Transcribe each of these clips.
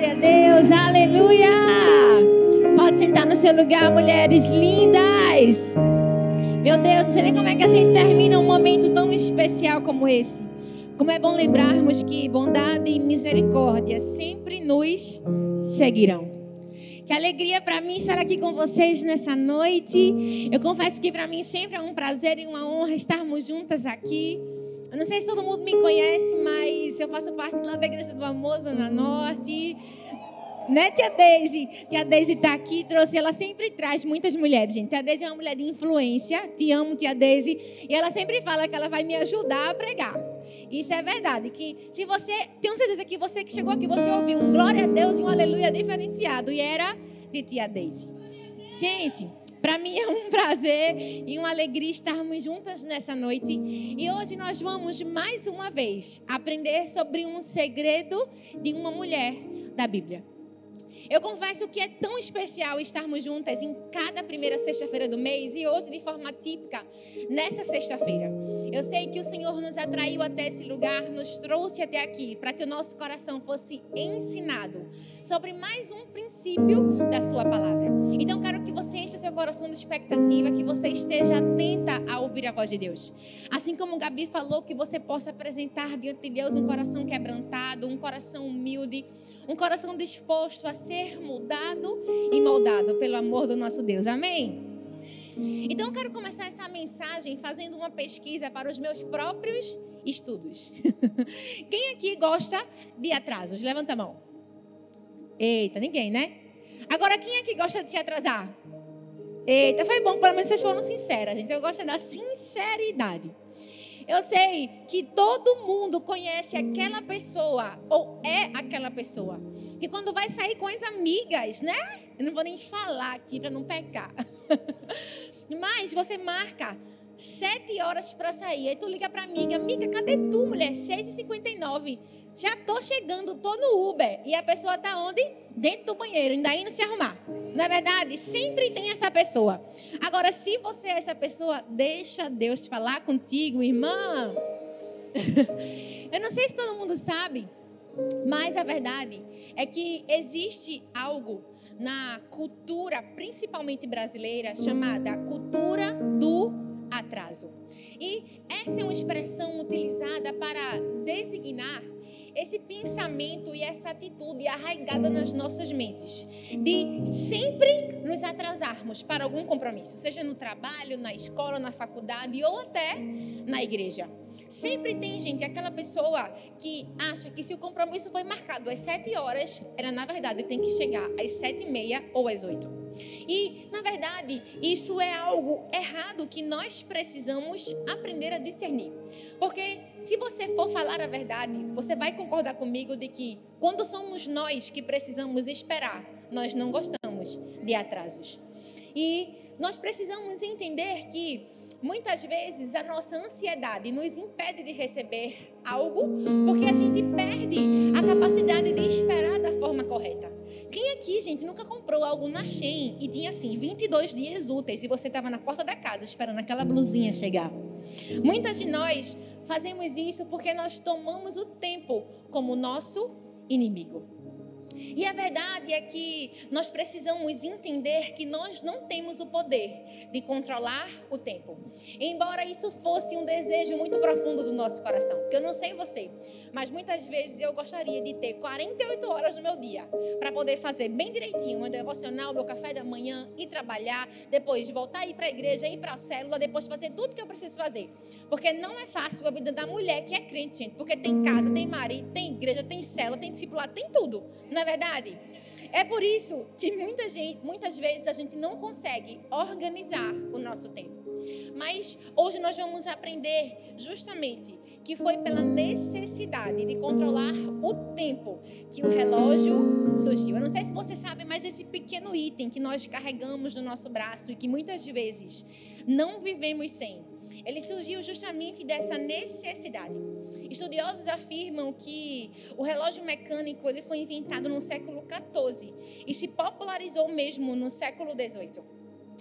Glória a Deus, aleluia! Pode sentar no seu lugar, mulheres lindas. Meu Deus, não sei nem como é que a gente termina um momento tão especial como esse. Como é bom lembrarmos que bondade e misericórdia sempre nos seguirão. Que alegria para mim estar aqui com vocês nessa noite. Eu confesso que para mim sempre é um prazer e uma honra estarmos juntas aqui. Eu não sei se todo mundo me conhece, mas eu faço parte lá da Igreja do Amor, Zona Norte. Né, tia Deise? Tia Deise está aqui, trouxe, ela sempre traz muitas mulheres, gente. Tia Deise é uma mulher de influência, te amo, tia Deise. E ela sempre fala que ela vai me ajudar a pregar. Isso é verdade, que se você, tenho certeza que você que chegou aqui, você ouviu um glória a Deus e um aleluia diferenciado. E era de tia Deise. Gente, para mim é um prazer e uma alegria estarmos juntas nessa noite. E hoje nós vamos mais uma vez aprender sobre um segredo de uma mulher da Bíblia. Eu confesso que é tão especial estarmos juntas em cada primeira sexta-feira do mês e hoje de forma típica nessa sexta-feira. Eu sei que o Senhor nos atraiu até esse lugar, nos trouxe até aqui para que o nosso coração fosse ensinado sobre mais um princípio da sua palavra. Então quero que você encha seu coração de expectativa, que você esteja atenta a ouvir a voz de Deus. Assim como Gabi falou, que você possa apresentar diante de Deus um coração quebrantado, um coração humilde, um coração disposto a ser mudado e moldado pelo amor do nosso Deus. Amém? Então eu quero começar essa mensagem fazendo uma pesquisa para os meus próprios estudos. Quem aqui gosta de atrasos? Levanta a mão. Eita, ninguém, né? Agora, quem aqui gosta de se atrasar? Eita, foi bom, pelo menos vocês foram sinceras, gente. Eu gosto da sinceridade. Eu sei que todo mundo conhece aquela pessoa, ou é aquela pessoa, que quando vai sair com as amigas, né? Eu não vou nem falar aqui para não pecar. Mas você marca sete horas para sair. Aí tu liga para amiga, amiga, cadê tu, mulher? 6h59. Já tô chegando, tô no Uber. E a pessoa tá onde? Dentro do banheiro, ainda indo se arrumar. Na é verdade, sempre tem essa pessoa. Agora, se você é essa pessoa, deixa Deus falar contigo, irmã. Eu não sei se todo mundo sabe, mas a verdade é que existe algo na cultura, principalmente brasileira, chamada cultura do atraso. E essa é uma expressão utilizada para designar esse pensamento e essa atitude arraigada nas nossas mentes, de sempre nos atrasarmos para algum compromisso, seja no trabalho, na escola, na faculdade ou até na igreja. Sempre tem gente, aquela pessoa que acha que se o compromisso foi marcado às sete horas, ela na verdade tem que chegar às sete e meia ou às oito. E, na verdade, isso é algo errado que nós precisamos aprender a discernir. Porque se você for falar a verdade, você vai concordar comigo de que quando somos nós que precisamos esperar, nós não gostamos de atrasos. E nós precisamos entender que muitas vezes a nossa ansiedade nos impede de receber algo porque a gente perde a capacidade de esperar da forma correta. Quem aqui, gente, nunca comprou algo na Shein e tinha assim 22 dias úteis e você estava na porta da casa esperando aquela blusinha chegar? Muitas de nós fazemos isso porque nós tomamos o tempo como nosso inimigo. E a verdade é que nós precisamos entender que nós não temos o poder de controlar o tempo. Embora isso fosse um desejo muito profundo do nosso coração, porque eu não sei você, mas muitas vezes eu gostaria de ter 48 horas no meu dia para poder fazer bem direitinho meu devocional, meu café da manhã, ir trabalhar, depois voltar a ir para a igreja, ir para a célula, depois fazer tudo que eu preciso fazer. Porque não é fácil a vida da mulher que é crente, gente, porque tem casa, tem marido, tem igreja, tem célula, tem discipulado, tem tudo. Não é verdade? É por isso que muita gente, muitas vezes a gente não consegue organizar o nosso tempo. Mas hoje nós vamos aprender justamente que foi pela necessidade de controlar o tempo que o relógio surgiu. Eu não sei se você sabe, mas esse pequeno item que nós carregamos no nosso braço e que muitas vezes não vivemos sem, ele surgiu justamente dessa necessidade. Estudiosos afirmam que o relógio mecânico ele foi inventado no século XIV e se popularizou mesmo no século XVIII.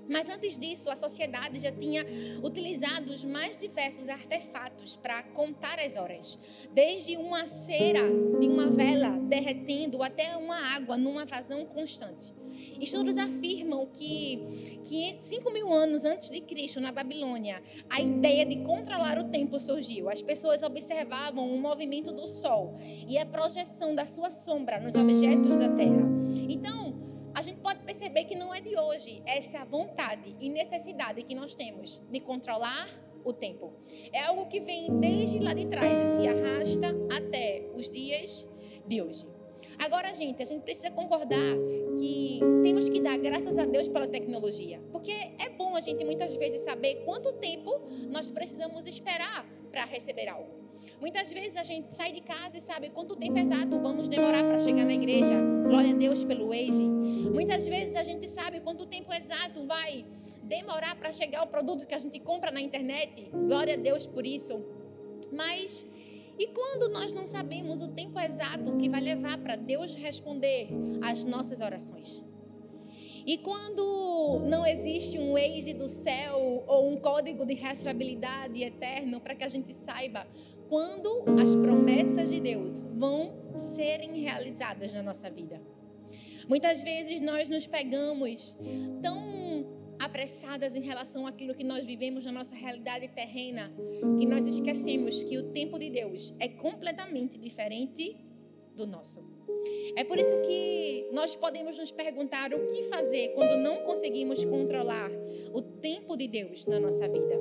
Mas antes disso, a sociedade já tinha utilizado os mais diversos artefatos para contar as horas, desde uma cera de uma vela derretendo até uma água numa vazão constante. Estudos afirmam que 5 mil anos antes de Cristo, na Babilônia, a ideia de controlar o tempo surgiu. As pessoas observavam o movimento do Sol e a projeção da sua sombra nos objetos da Terra. Então, a gente pode perceber que não é de hoje essa vontade e necessidade que nós temos de controlar o tempo. É algo que vem desde lá de trás e se arrasta até os dias de hoje. Agora, gente, a gente precisa concordar que temos que dar graças a Deus pela tecnologia. Porque é bom a gente muitas vezes saber quanto tempo nós precisamos esperar para receber algo. Muitas vezes a gente sai de casa e sabe quanto tempo exato vamos demorar para chegar na igreja. Glória a Deus pelo Waze. Muitas vezes a gente sabe quanto tempo exato vai demorar para chegar o produto que a gente compra na internet. Glória a Deus por isso. Mas e quando nós não sabemos o tempo exato que vai levar para Deus responder às nossas orações? E quando não existe um Waze do céu ou um código de rastreabilidade eterno para que a gente saiba quando as promessas de Deus vão serem realizadas na nossa vida. Muitas vezes nós nos pegamos tão apressadas em relação àquilo que nós vivemos na nossa realidade terrena, que nós esquecemos que o tempo de Deus é completamente diferente do nosso. É por isso que nós podemos nos perguntar o que fazer quando não conseguimos controlar o tempo de Deus na nossa vida.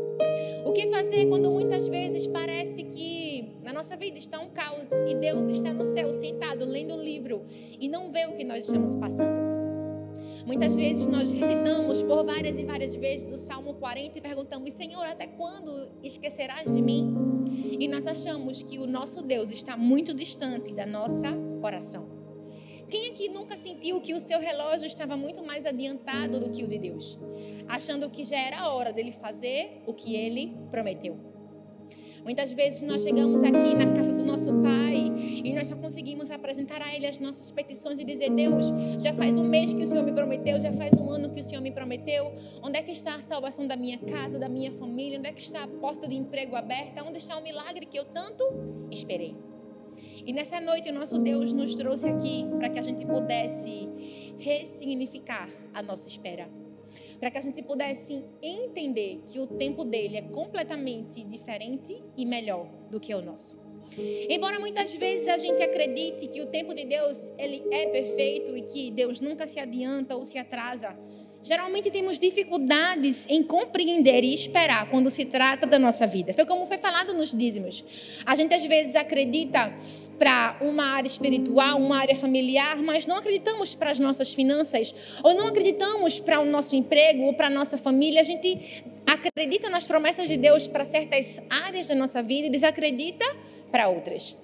O que fazer quando muitas vezes parece que na nossa vida está um caos e Deus está no céu sentado lendo um livro e não vê o que nós estamos passando. Muitas vezes nós recitamos por várias e várias vezes o Salmo 40 e perguntamos: Senhor, até quando esquecerás de mim? E nós achamos que o nosso Deus está muito distante da nossa oração. Quem aqui nunca sentiu que o seu relógio estava muito mais adiantado do que o de Deus? Achando que já era hora dele fazer o que ele prometeu. Muitas vezes nós chegamos aqui na casa do nosso Pai e nós só conseguimos apresentar a Ele as nossas petições e dizer: Deus, já faz um mês que o Senhor me prometeu, já faz um ano que o Senhor me prometeu. Onde é que está a salvação da minha casa, da minha família? Onde é que está a porta de emprego aberta? Onde está o milagre que eu tanto esperei? E nessa noite o nosso Deus nos trouxe aqui para que a gente pudesse ressignificar a nossa espera para que a gente pudesse entender que o tempo dele é completamente diferente e melhor do que o nosso. Embora muitas vezes a gente acredite que o tempo de Deus ele é perfeito e que Deus nunca se adianta ou se atrasa, Geralmente temos dificuldades em compreender e esperar quando se trata da nossa vida. Foi como foi falado nos dízimos. A gente às vezes acredita para uma área espiritual, uma área familiar, mas não acreditamos para as nossas finanças, ou não acreditamos para o nosso emprego ou para a nossa família. A gente acredita nas promessas de Deus para certas áreas da nossa vida e desacredita para outras.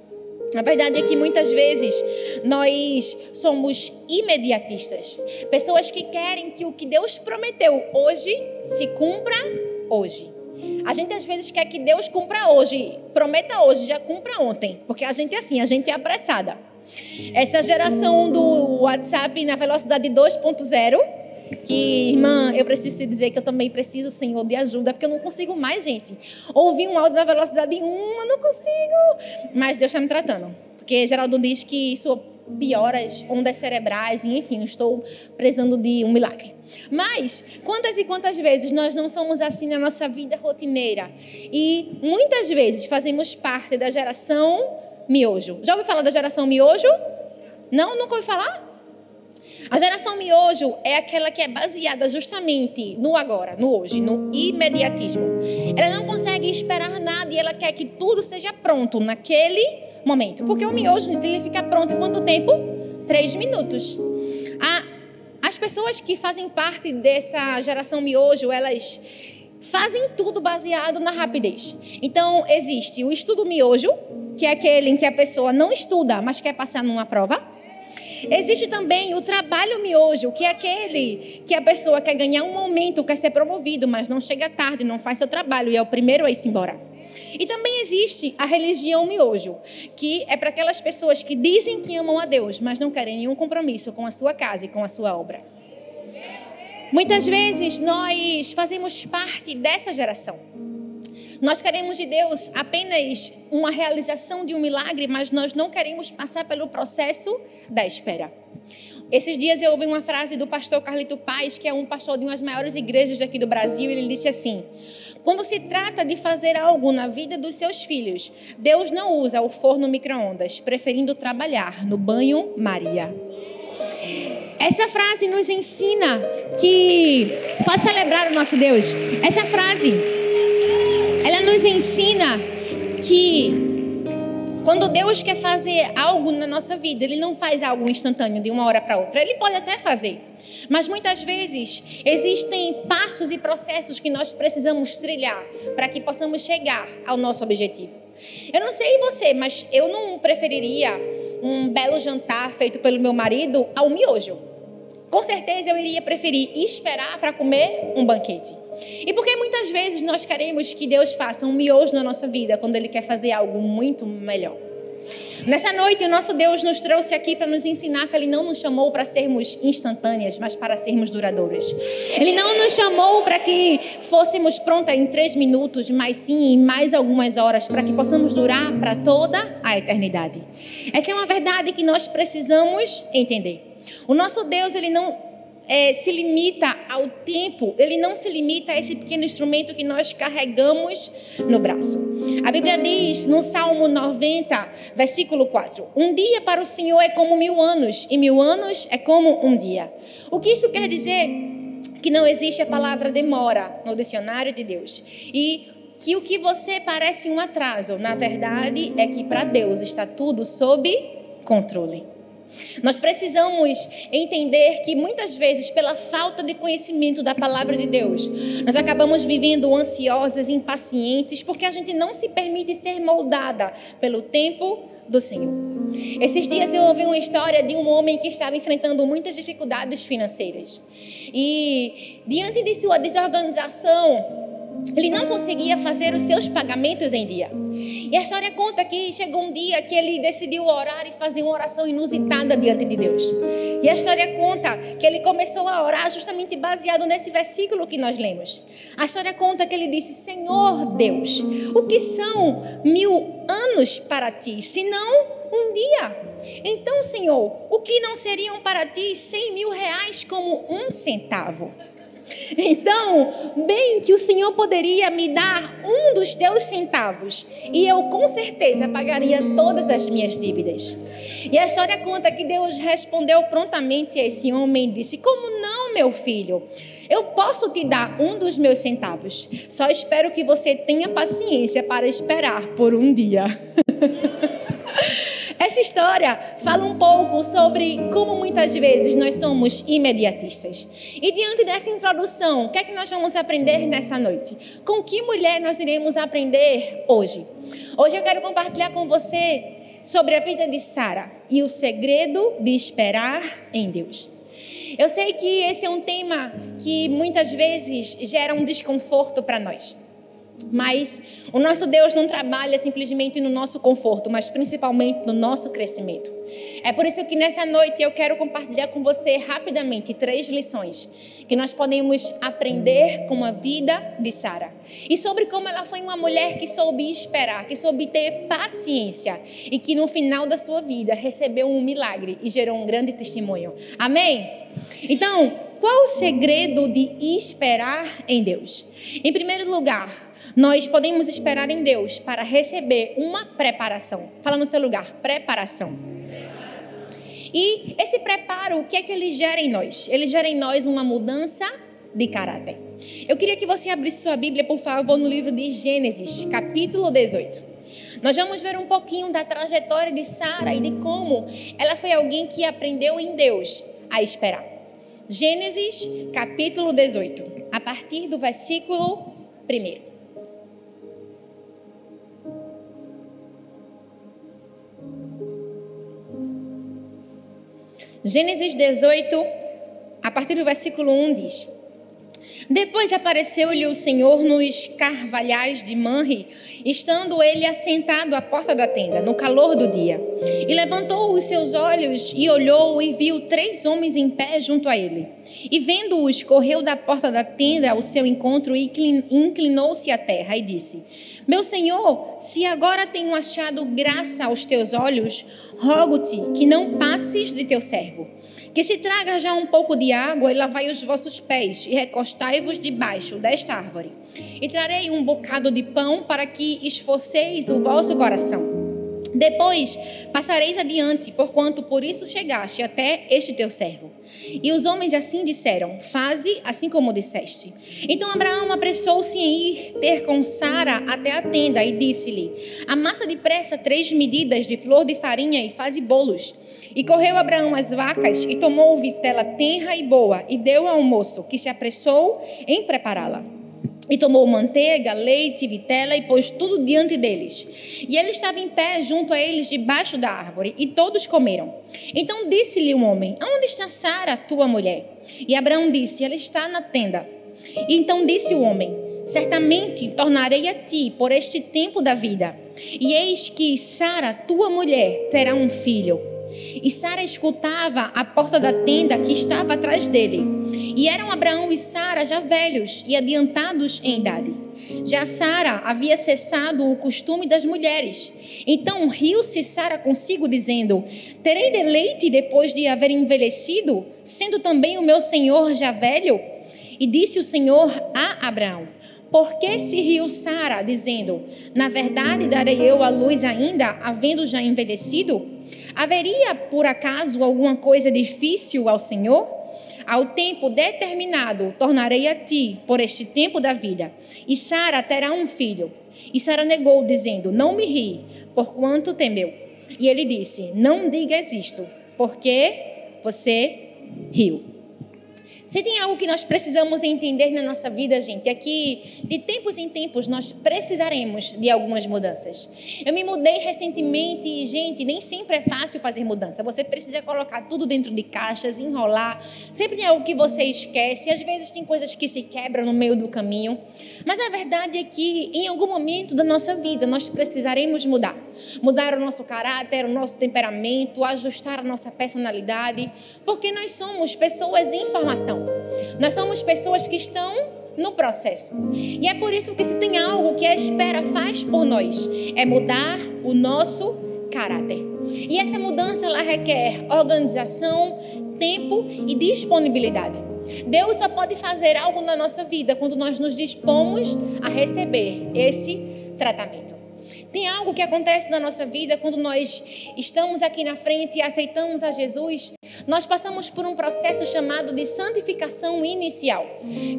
A verdade é que muitas vezes nós somos imediatistas. Pessoas que querem que o que Deus prometeu hoje se cumpra hoje. A gente às vezes quer que Deus cumpra hoje, prometa hoje, já cumpra ontem, porque a gente é assim, a gente é apressada. Essa geração do WhatsApp na velocidade 2.0 que, irmã, eu preciso te dizer que eu também preciso, Senhor, de ajuda, porque eu não consigo mais, gente. Ouvir um áudio na velocidade 1, eu não consigo. Mas Deus está me tratando. Porque Geraldo diz que isso piora as ondas cerebrais, e enfim, estou precisando de um milagre. Mas, quantas e quantas vezes nós não somos assim na nossa vida rotineira? E muitas vezes fazemos parte da geração miojo. Já ouviu falar da geração miojo? Não? Nunca ouviu falar? A geração miojo é aquela que é baseada justamente no agora, no hoje, no imediatismo. Ela não consegue esperar nada e ela quer que tudo seja pronto naquele momento. Porque o miojo ele fica pronto em quanto tempo? Três minutos. as pessoas que fazem parte dessa geração miojo, elas fazem tudo baseado na rapidez. Então, existe o estudo miojo, que é aquele em que a pessoa não estuda, mas quer passar numa prova. Existe também o trabalho miojo, que é aquele que a pessoa quer ganhar um momento, quer ser promovido, mas não chega tarde, não faz seu trabalho e é o primeiro a ir embora. E também existe a religião miojo, que é para aquelas pessoas que dizem que amam a Deus, mas não querem nenhum compromisso com a sua casa e com a sua obra. Muitas vezes nós fazemos parte dessa geração. Nós queremos de Deus apenas uma realização de um milagre, mas nós não queremos passar pelo processo da espera. Esses dias eu ouvi uma frase do pastor Carlito Paz, que é um pastor de uma das maiores igrejas aqui do Brasil, e ele disse assim: Quando se trata de fazer algo na vida dos seus filhos, Deus não usa o forno micro-ondas, preferindo trabalhar no banho-maria. Essa frase nos ensina que. Pode celebrar o nosso Deus. Essa frase, ela nos ensina que quando Deus quer fazer algo na nossa vida, Ele não faz algo instantâneo de uma hora para outra. Ele pode até fazer. Mas muitas vezes existem passos e processos que nós precisamos trilhar para que possamos chegar ao nosso objetivo. Eu não sei você, mas eu não preferiria um belo jantar feito pelo meu marido ao miojo. Com certeza eu iria preferir esperar para comer um banquete. E porque muitas vezes nós queremos que Deus faça um miojo na nossa vida quando Ele quer fazer algo muito melhor. Nessa noite, o nosso Deus nos trouxe aqui para nos ensinar que Ele não nos chamou para sermos instantâneas, mas para sermos duradouras. Ele não nos chamou para que fôssemos prontas em três minutos, mas sim em mais algumas horas, para que possamos durar para toda a eternidade. Essa é uma verdade que nós precisamos entender. O nosso Deus, Ele não é, se limita ao tempo, ele não se limita a esse pequeno instrumento que nós carregamos no braço. A Bíblia diz no Salmo 90, versículo 4: Um dia para o Senhor é como mil anos, e mil anos é como um dia. O que isso quer dizer? Que não existe a palavra demora no dicionário de Deus. E que o que você parece um atraso, na verdade, é que para Deus está tudo sob controle. Nós precisamos entender que muitas vezes, pela falta de conhecimento da palavra de Deus, nós acabamos vivendo ansiosas, impacientes, porque a gente não se permite ser moldada pelo tempo do Senhor. Esses dias eu ouvi uma história de um homem que estava enfrentando muitas dificuldades financeiras. E diante de sua desorganização, ele não conseguia fazer os seus pagamentos em dia. E a história conta que chegou um dia que ele decidiu orar e fazer uma oração inusitada diante de Deus. E a história conta que ele começou a orar justamente baseado nesse versículo que nós lemos. A história conta que ele disse: Senhor Deus, o que são mil anos para ti, senão um dia? Então, Senhor, o que não seriam para ti cem mil reais como um centavo? Então, bem que o Senhor poderia me dar um dos teus centavos e eu com certeza pagaria todas as minhas dívidas. E a história conta que Deus respondeu prontamente a esse homem e disse: Como não, meu filho? Eu posso te dar um dos meus centavos. Só espero que você tenha paciência para esperar por um dia. Essa história fala um pouco sobre como muitas vezes nós somos imediatistas. E diante dessa introdução, o que é que nós vamos aprender nessa noite? Com que mulher nós iremos aprender hoje? Hoje eu quero compartilhar com você sobre a vida de Sara e o segredo de esperar em Deus. Eu sei que esse é um tema que muitas vezes gera um desconforto para nós. Mas o nosso Deus não trabalha simplesmente no nosso conforto, mas principalmente no nosso crescimento. É por isso que nessa noite eu quero compartilhar com você rapidamente três lições que nós podemos aprender com a vida de Sara. E sobre como ela foi uma mulher que soube esperar, que soube ter paciência e que no final da sua vida recebeu um milagre e gerou um grande testemunho. Amém? Então, qual o segredo de esperar em Deus? Em primeiro lugar, nós podemos esperar em Deus para receber uma preparação. Fala no seu lugar, preparação. E esse preparo, o que é que ele gera em nós? Ele gera em nós uma mudança de caráter. Eu queria que você abrisse sua Bíblia, por favor, no livro de Gênesis, capítulo 18. Nós vamos ver um pouquinho da trajetória de Sara e de como ela foi alguém que aprendeu em Deus a esperar. Gênesis, capítulo 18, a partir do versículo 1. Gênesis 18, a partir do versículo 1 diz: Depois apareceu-lhe o Senhor nos carvalhais de Manre, estando ele assentado à porta da tenda, no calor do dia. E levantou os seus olhos e olhou e viu três homens em pé junto a ele. E vendo-os, correu da porta da tenda ao seu encontro e inclinou-se à terra e disse: Meu Senhor, se agora tenho achado graça aos teus olhos, rogo-te que não passes de teu servo que se traga já um pouco de água e lavai os vossos pés, e recostai-vos debaixo desta árvore. E trarei um bocado de pão para que esforceis o vosso coração. Depois passareis adiante, porquanto por isso chegaste até este teu servo. E os homens assim disseram: Faze assim como disseste. Então Abraão apressou-se em ir ter com Sara até a tenda e disse-lhe: Amassa depressa três medidas de flor de farinha e faze bolos. E correu Abraão às vacas e tomou vitela tenra e boa e deu ao moço, que se apressou em prepará-la. E tomou manteiga, leite, vitela e pôs tudo diante deles. E ele estava em pé junto a eles debaixo da árvore, e todos comeram. Então disse-lhe o homem: Onde está Sara, tua mulher? E Abraão disse: Ela está na tenda. E então disse o homem: Certamente tornarei a ti por este tempo da vida. E eis que Sara, tua mulher, terá um filho. E Sara escutava a porta da tenda que estava atrás dele. E eram Abraão e Sara já velhos e adiantados em idade. Já Sara havia cessado o costume das mulheres. Então riu-se Sara consigo, dizendo: Terei deleite depois de haver envelhecido, sendo também o meu senhor já velho? E disse o Senhor a Abraão: por que se riu Sara, dizendo: Na verdade, darei eu a luz ainda, havendo já envelhecido? Haveria, por acaso, alguma coisa difícil ao Senhor? Ao tempo determinado, tornarei a ti por este tempo da vida, e Sara terá um filho. E Sara negou, dizendo: Não me ri, porquanto temeu. E ele disse: Não digas isto, porque você riu. Se tem algo que nós precisamos entender na nossa vida, gente, é que de tempos em tempos nós precisaremos de algumas mudanças. Eu me mudei recentemente e, gente, nem sempre é fácil fazer mudança. Você precisa colocar tudo dentro de caixas, enrolar. Sempre tem algo que você esquece. Às vezes tem coisas que se quebram no meio do caminho. Mas a verdade é que em algum momento da nossa vida nós precisaremos mudar. Mudar o nosso caráter, o nosso temperamento, ajustar a nossa personalidade, porque nós somos pessoas em formação. Nós somos pessoas que estão no processo. E é por isso que se tem algo que a espera faz por nós, é mudar o nosso caráter. E essa mudança ela requer organização, tempo e disponibilidade. Deus só pode fazer algo na nossa vida quando nós nos dispomos a receber esse tratamento. Tem algo que acontece na nossa vida quando nós estamos aqui na frente e aceitamos a Jesus. Nós passamos por um processo chamado de santificação inicial,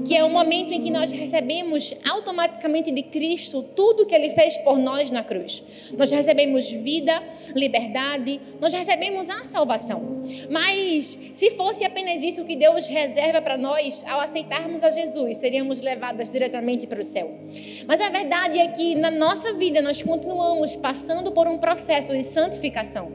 que é o momento em que nós recebemos automaticamente de Cristo tudo que ele fez por nós na cruz. Nós recebemos vida, liberdade, nós recebemos a salvação. Mas se fosse apenas isso que Deus reserva para nós ao aceitarmos a Jesus, seríamos levadas diretamente para o céu. Mas a verdade é que na nossa vida nós continuamos continuamos passando por um processo de santificação.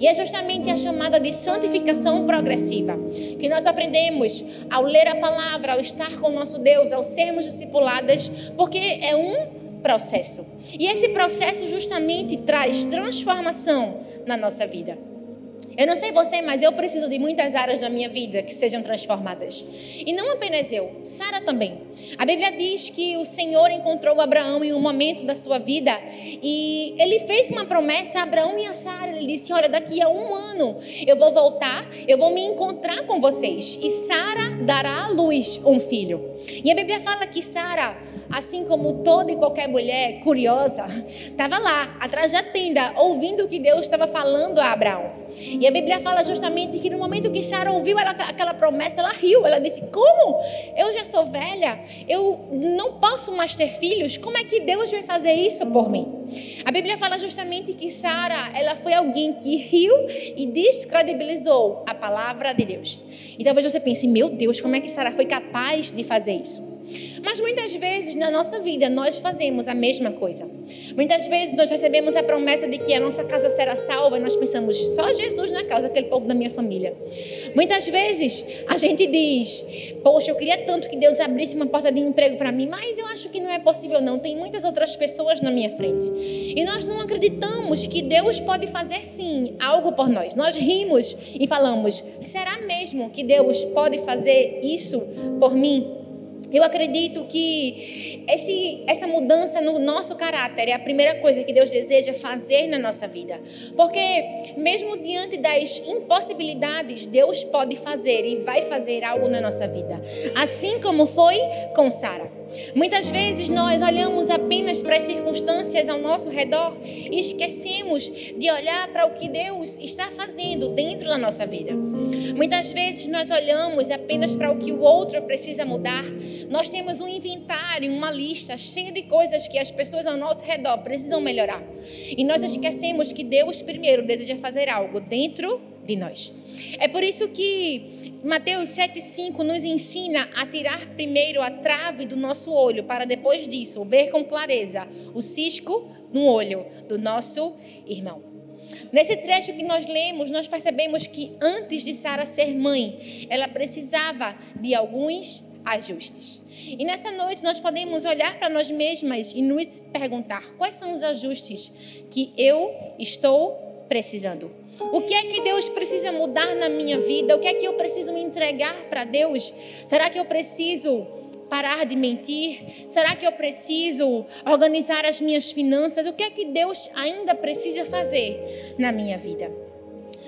E é justamente a chamada de santificação progressiva, que nós aprendemos ao ler a palavra, ao estar com o nosso Deus, ao sermos discipuladas, porque é um processo. E esse processo justamente traz transformação na nossa vida. Eu não sei você, mas eu preciso de muitas áreas da minha vida que sejam transformadas. E não apenas eu, Sara também. A Bíblia diz que o Senhor encontrou Abraão em um momento da sua vida e ele fez uma promessa a Abraão e a Sara. Ele disse: Olha, daqui a um ano eu vou voltar, eu vou me encontrar com vocês e Sara dará à luz um filho. E a Bíblia fala que Sara assim como toda e qualquer mulher curiosa, estava lá, atrás da tenda, ouvindo o que Deus estava falando a Abraão. E a Bíblia fala justamente que no momento que Sara ouviu ela, aquela promessa, ela riu. Ela disse: Como? Eu já sou velha, eu não posso mais ter filhos, como é que Deus vai fazer isso por mim? A Bíblia fala justamente que Sara, ela foi alguém que riu e descredibilizou a palavra de Deus. E talvez você pense: Meu Deus, como é que Sara foi capaz de fazer isso? Mas muitas vezes na nossa vida nós fazemos a mesma coisa. Muitas vezes nós recebemos a promessa de que a nossa casa será salva e nós pensamos só Jesus na causa aquele povo da minha família. Muitas vezes a gente diz: "Poxa, eu queria tanto que Deus abrisse uma porta de emprego para mim, mas eu acho que não é possível não. Tem muitas outras pessoas na minha frente." E nós não acreditamos que Deus pode fazer sim algo por nós. Nós rimos e falamos: "Será mesmo que Deus pode fazer isso por mim?" Eu acredito que esse, essa mudança no nosso caráter é a primeira coisa que Deus deseja fazer na nossa vida. Porque, mesmo diante das impossibilidades, Deus pode fazer e vai fazer algo na nossa vida. Assim como foi com Sara. Muitas vezes nós olhamos apenas para as circunstâncias ao nosso redor e esquecemos de olhar para o que Deus está fazendo dentro da nossa vida. Muitas vezes nós olhamos apenas para o que o outro precisa mudar. Nós temos um inventário, uma lista cheia de coisas que as pessoas ao nosso redor precisam melhorar. E nós esquecemos que Deus primeiro deseja fazer algo dentro de nós. É por isso que Mateus 7,5 nos ensina a tirar primeiro a trave do nosso olho, para depois disso ver com clareza o cisco no olho do nosso irmão. Nesse trecho que nós lemos, nós percebemos que antes de Sara ser mãe, ela precisava de alguns ajustes. E nessa noite nós podemos olhar para nós mesmas e nos perguntar: quais são os ajustes que eu estou precisando? O que é que Deus precisa mudar na minha vida? O que é que eu preciso me entregar para Deus? Será que eu preciso parar de mentir? Será que eu preciso organizar as minhas finanças? O que é que Deus ainda precisa fazer na minha vida?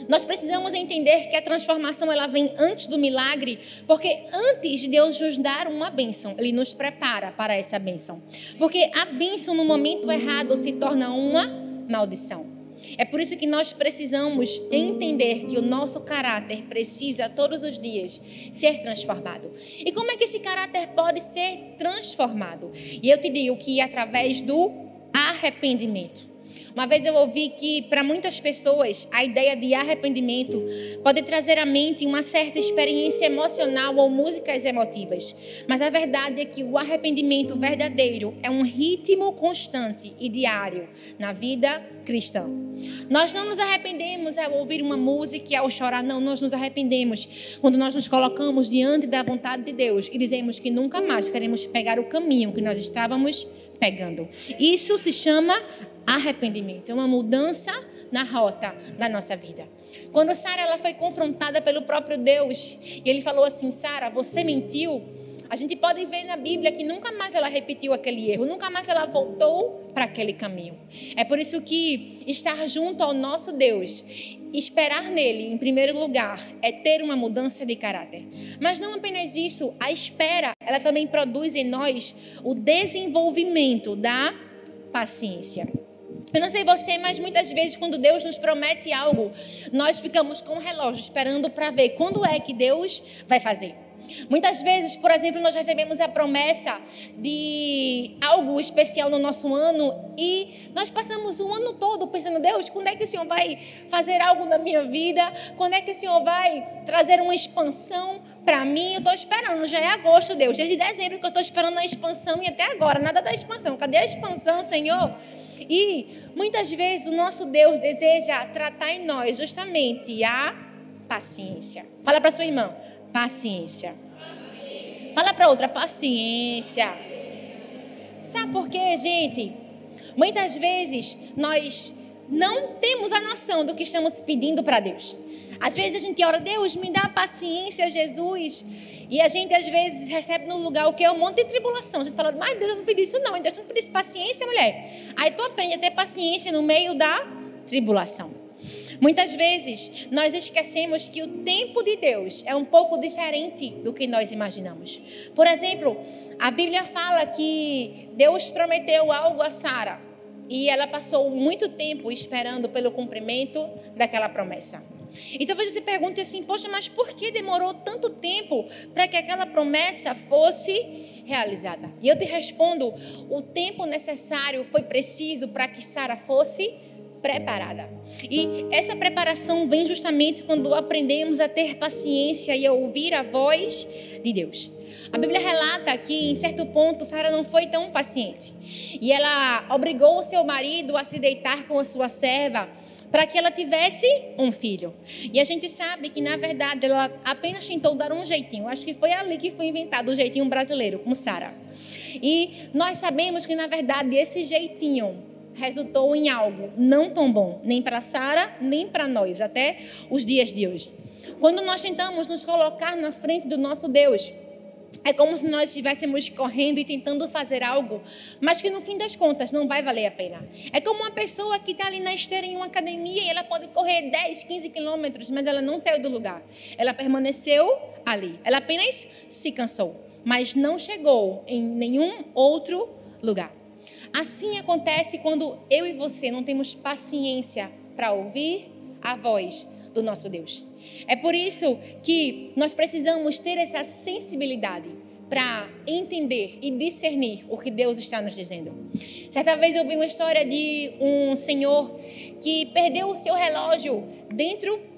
Nós precisamos entender que a transformação ela vem antes do milagre, porque antes de Deus nos dar uma bênção, Ele nos prepara para essa bênção. Porque a bênção no momento errado se torna uma maldição. É por isso que nós precisamos entender que o nosso caráter precisa todos os dias ser transformado. E como é que esse caráter pode ser transformado? E eu te digo que através do arrependimento. Uma vez eu ouvi que para muitas pessoas a ideia de arrependimento pode trazer à mente uma certa experiência emocional ou músicas emotivas. Mas a verdade é que o arrependimento verdadeiro é um ritmo constante e diário na vida cristã. Nós não nos arrependemos ao ouvir uma música e ao chorar, não, nós nos arrependemos quando nós nos colocamos diante da vontade de Deus e dizemos que nunca mais queremos pegar o caminho que nós estávamos pegando. Isso se chama arrependimento, é uma mudança na rota da nossa vida. Quando Sara ela foi confrontada pelo próprio Deus, e ele falou assim: "Sara, você mentiu?" A gente pode ver na Bíblia que nunca mais ela repetiu aquele erro, nunca mais ela voltou para aquele caminho. É por isso que estar junto ao nosso Deus, esperar nele, em primeiro lugar, é ter uma mudança de caráter. Mas não apenas isso, a espera, ela também produz em nós o desenvolvimento da paciência. Eu não sei você, mas muitas vezes quando Deus nos promete algo, nós ficamos com o relógio esperando para ver quando é que Deus vai fazer. Muitas vezes, por exemplo, nós recebemos a promessa de algo especial no nosso ano e nós passamos o ano todo pensando, Deus, quando é que o Senhor vai fazer algo na minha vida? Quando é que o Senhor vai trazer uma expansão para mim? Eu estou esperando, já é agosto, Deus, desde dezembro que eu estou esperando a expansão e até agora, nada da expansão. Cadê a expansão, Senhor? E muitas vezes o nosso Deus deseja tratar em nós justamente a paciência. Fala para sua irmã, paciência. Fala para outra, paciência. Sabe por quê, gente? Muitas vezes nós não temos a noção do que estamos pedindo para Deus. Às vezes a gente ora, Deus, me dá paciência, Jesus. E a gente às vezes recebe no lugar o que é um monte de tribulação. A gente fala, mas Deus, eu não pedi isso não. Deus não pedi paciência, mulher. Aí tu aprende a ter paciência no meio da tribulação. Muitas vezes nós esquecemos que o tempo de Deus é um pouco diferente do que nós imaginamos. Por exemplo, a Bíblia fala que Deus prometeu algo a Sara e ela passou muito tempo esperando pelo cumprimento daquela promessa. E talvez você pergunte assim: poxa, mas por que demorou tanto tempo para que aquela promessa fosse realizada? E eu te respondo: o tempo necessário foi preciso para que Sara fosse preparada. E essa preparação vem justamente quando aprendemos a ter paciência e a ouvir a voz de Deus. A Bíblia relata que, em certo ponto, Sara não foi tão paciente. E ela obrigou o seu marido a se deitar com a sua serva para que ela tivesse um filho. E a gente sabe que, na verdade, ela apenas tentou dar um jeitinho. Acho que foi ali que foi inventado o jeitinho brasileiro, com Sara. E nós sabemos que, na verdade, esse jeitinho resultou em algo não tão bom, nem para Sara, nem para nós, até os dias de hoje. Quando nós tentamos nos colocar na frente do nosso Deus, é como se nós estivéssemos correndo e tentando fazer algo, mas que no fim das contas não vai valer a pena. É como uma pessoa que está ali na esteira em uma academia e ela pode correr 10, 15 quilômetros, mas ela não saiu do lugar. Ela permaneceu ali. Ela apenas se cansou, mas não chegou em nenhum outro lugar. Assim acontece quando eu e você não temos paciência para ouvir a voz do nosso Deus. É por isso que nós precisamos ter essa sensibilidade para entender e discernir o que Deus está nos dizendo. Certa vez eu vi uma história de um senhor que perdeu o seu relógio dentro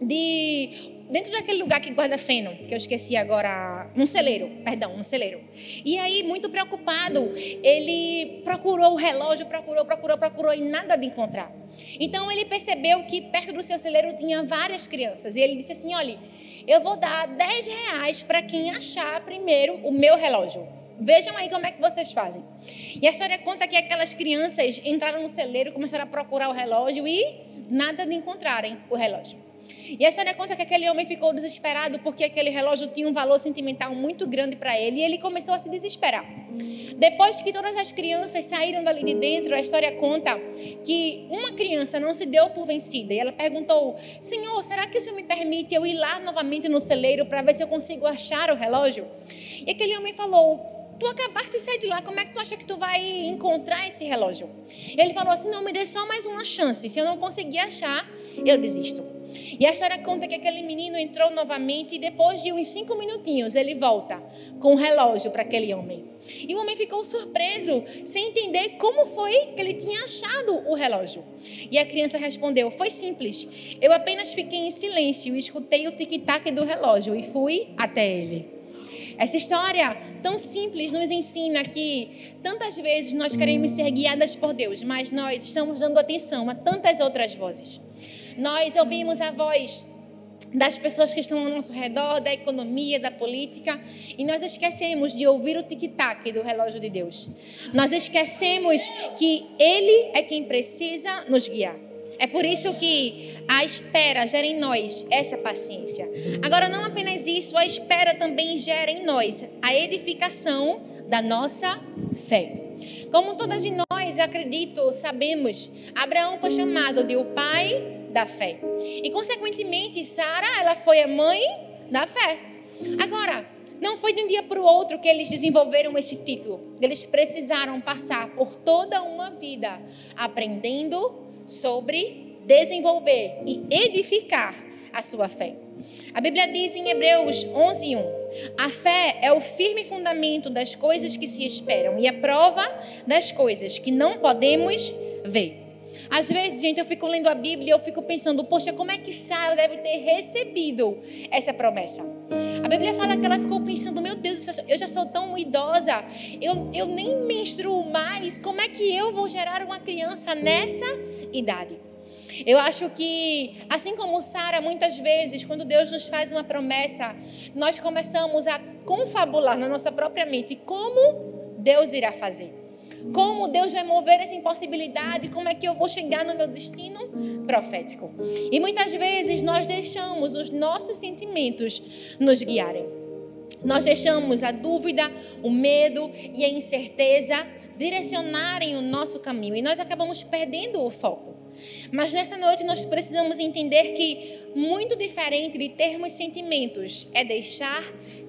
de dentro daquele lugar que guarda feno, que eu esqueci agora, um celeiro, perdão, um celeiro. E aí, muito preocupado, ele procurou o relógio, procurou, procurou, procurou e nada de encontrar. Então ele percebeu que perto do seu celeiro tinha várias crianças e ele disse assim: olha, eu vou dar 10 reais para quem achar primeiro o meu relógio. Vejam aí como é que vocês fazem. E a história conta que aquelas crianças entraram no celeiro, começaram a procurar o relógio e nada de encontrarem o relógio. E a história conta que aquele homem ficou desesperado porque aquele relógio tinha um valor sentimental muito grande para ele e ele começou a se desesperar. Depois que todas as crianças saíram dali de dentro, a história conta que uma criança não se deu por vencida e ela perguntou: Senhor, será que o Senhor me permite eu ir lá novamente no celeiro para ver se eu consigo achar o relógio? E aquele homem falou: tu acabaste de sair de lá, como é que tu acha que tu vai encontrar esse relógio? Ele falou assim: não, me dê só mais uma chance. Se eu não conseguir achar, eu desisto. E a história conta que aquele menino entrou novamente e depois de uns cinco minutinhos ele volta com o relógio para aquele homem. E o homem ficou surpreso, sem entender como foi que ele tinha achado o relógio. E a criança respondeu: Foi simples. Eu apenas fiquei em silêncio e escutei o tic-tac do relógio e fui até ele. Essa história tão simples nos ensina que tantas vezes nós queremos ser guiadas por Deus, mas nós estamos dando atenção a tantas outras vozes. Nós ouvimos a voz das pessoas que estão ao nosso redor, da economia, da política, e nós esquecemos de ouvir o tic-tac do relógio de Deus. Nós esquecemos que Ele é quem precisa nos guiar. É por isso que a espera gera em nós essa paciência. Agora, não apenas isso, a espera também gera em nós a edificação da nossa fé. Como todas de nós, acredito, sabemos, Abraão foi chamado de o pai da fé. E, consequentemente, Sara, ela foi a mãe da fé. Agora, não foi de um dia para o outro que eles desenvolveram esse título. Eles precisaram passar por toda uma vida aprendendo sobre desenvolver e edificar a sua fé. A Bíblia diz em Hebreus 11:1, a fé é o firme fundamento das coisas que se esperam e a prova das coisas que não podemos ver. Às vezes, gente, eu fico lendo a Bíblia e eu fico pensando, poxa, como é que Sara deve ter recebido essa promessa? A Bíblia fala que ela ficou pensando, meu Deus, eu já sou tão idosa, eu, eu nem menstruo mais, como é que eu vou gerar uma criança nessa idade? Eu acho que, assim como Sara, muitas vezes, quando Deus nos faz uma promessa, nós começamos a confabular na nossa própria mente como Deus irá fazer. Como Deus vai mover essa impossibilidade? Como é que eu vou chegar no meu destino profético? E muitas vezes nós deixamos os nossos sentimentos nos guiarem. Nós deixamos a dúvida, o medo e a incerteza direcionarem o nosso caminho e nós acabamos perdendo o foco. Mas nessa noite nós precisamos entender que muito diferente de termos sentimentos é deixar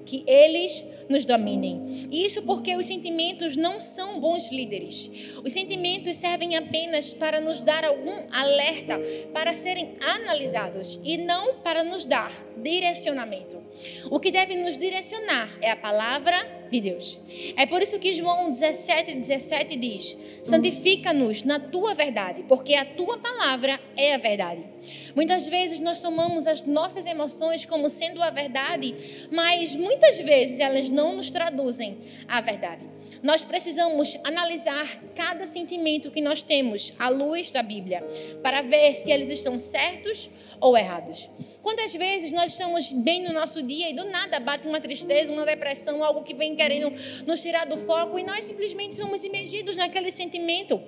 que eles nos dominem. Isso porque os sentimentos não são bons líderes. Os sentimentos servem apenas para nos dar algum alerta, para serem analisados e não para nos dar direcionamento. O que deve nos direcionar é a palavra de Deus. É por isso que João 17, 17 diz: Santifica-nos na tua verdade, porque a tua palavra é a verdade. Muitas vezes nós tomamos as nossas emoções como sendo a verdade, mas muitas vezes elas não nos traduzem a verdade. Nós precisamos analisar cada sentimento que nós temos à luz da Bíblia, para ver se eles estão certos ou errados. Quantas vezes nós estamos bem no nosso dia e do nada bate uma tristeza, uma depressão, algo que vem querendo nos tirar do foco e nós simplesmente somos imergidos naquele sentimento.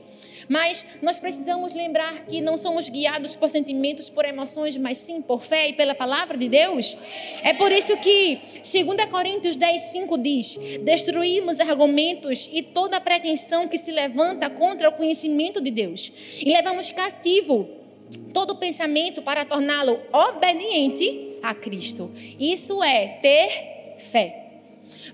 Mas nós precisamos lembrar que não somos guiados por sentimentos, por emoções, mas sim por fé e pela palavra de Deus. É por isso que 2 Coríntios 10, 5 diz: Destruímos argumentos e toda pretensão que se levanta contra o conhecimento de Deus, e levamos cativo todo pensamento para torná-lo obediente a Cristo. Isso é ter fé.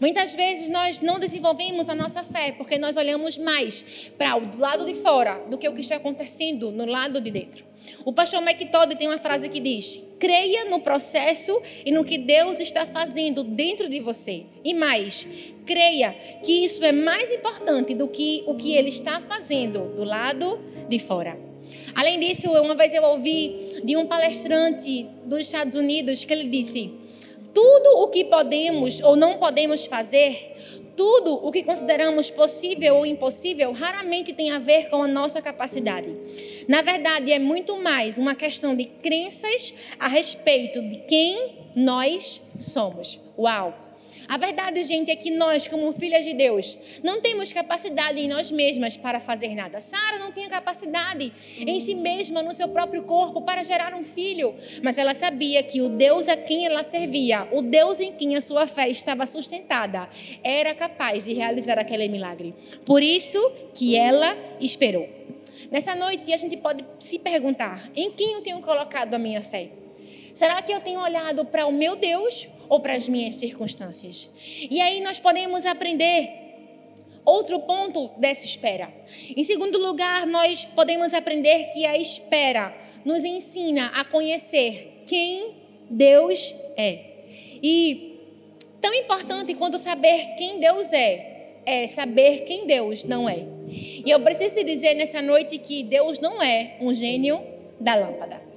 Muitas vezes nós não desenvolvemos a nossa fé porque nós olhamos mais para o lado de fora do que o que está acontecendo no lado de dentro. O pastor McTodd tem uma frase que diz: creia no processo e no que Deus está fazendo dentro de você. E mais, creia que isso é mais importante do que o que ele está fazendo do lado de fora. Além disso, uma vez eu ouvi de um palestrante dos Estados Unidos que ele disse: tudo o que podemos ou não podemos fazer, tudo o que consideramos possível ou impossível, raramente tem a ver com a nossa capacidade. Na verdade, é muito mais uma questão de crenças a respeito de quem nós somos. Uau! A verdade, gente, é que nós, como filhas de Deus, não temos capacidade em nós mesmas para fazer nada. Sara não tinha capacidade em si mesma, no seu próprio corpo, para gerar um filho. Mas ela sabia que o Deus a quem ela servia, o Deus em quem a sua fé estava sustentada, era capaz de realizar aquele milagre. Por isso que ela esperou. Nessa noite, a gente pode se perguntar: em quem eu tenho colocado a minha fé? Será que eu tenho olhado para o meu Deus ou para as minhas circunstâncias? E aí nós podemos aprender outro ponto dessa espera. Em segundo lugar, nós podemos aprender que a espera nos ensina a conhecer quem Deus é. E tão importante quanto saber quem Deus é, é saber quem Deus não é. E eu preciso dizer nessa noite que Deus não é um gênio da lâmpada.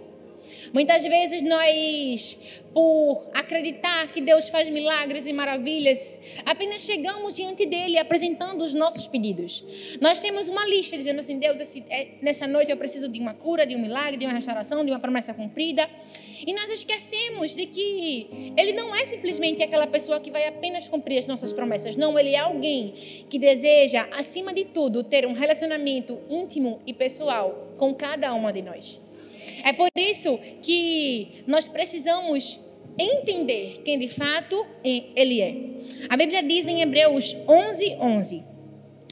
Muitas vezes nós, por acreditar que Deus faz milagres e maravilhas, apenas chegamos diante dele apresentando os nossos pedidos. Nós temos uma lista dizendo assim: Deus, é, nessa noite eu preciso de uma cura, de um milagre, de uma restauração, de uma promessa cumprida. E nós esquecemos de que Ele não é simplesmente aquela pessoa que vai apenas cumprir as nossas promessas. Não, Ele é alguém que deseja, acima de tudo, ter um relacionamento íntimo e pessoal com cada uma de nós. É por isso que nós precisamos entender quem de fato ele é. A Bíblia diz em Hebreus 11, 11.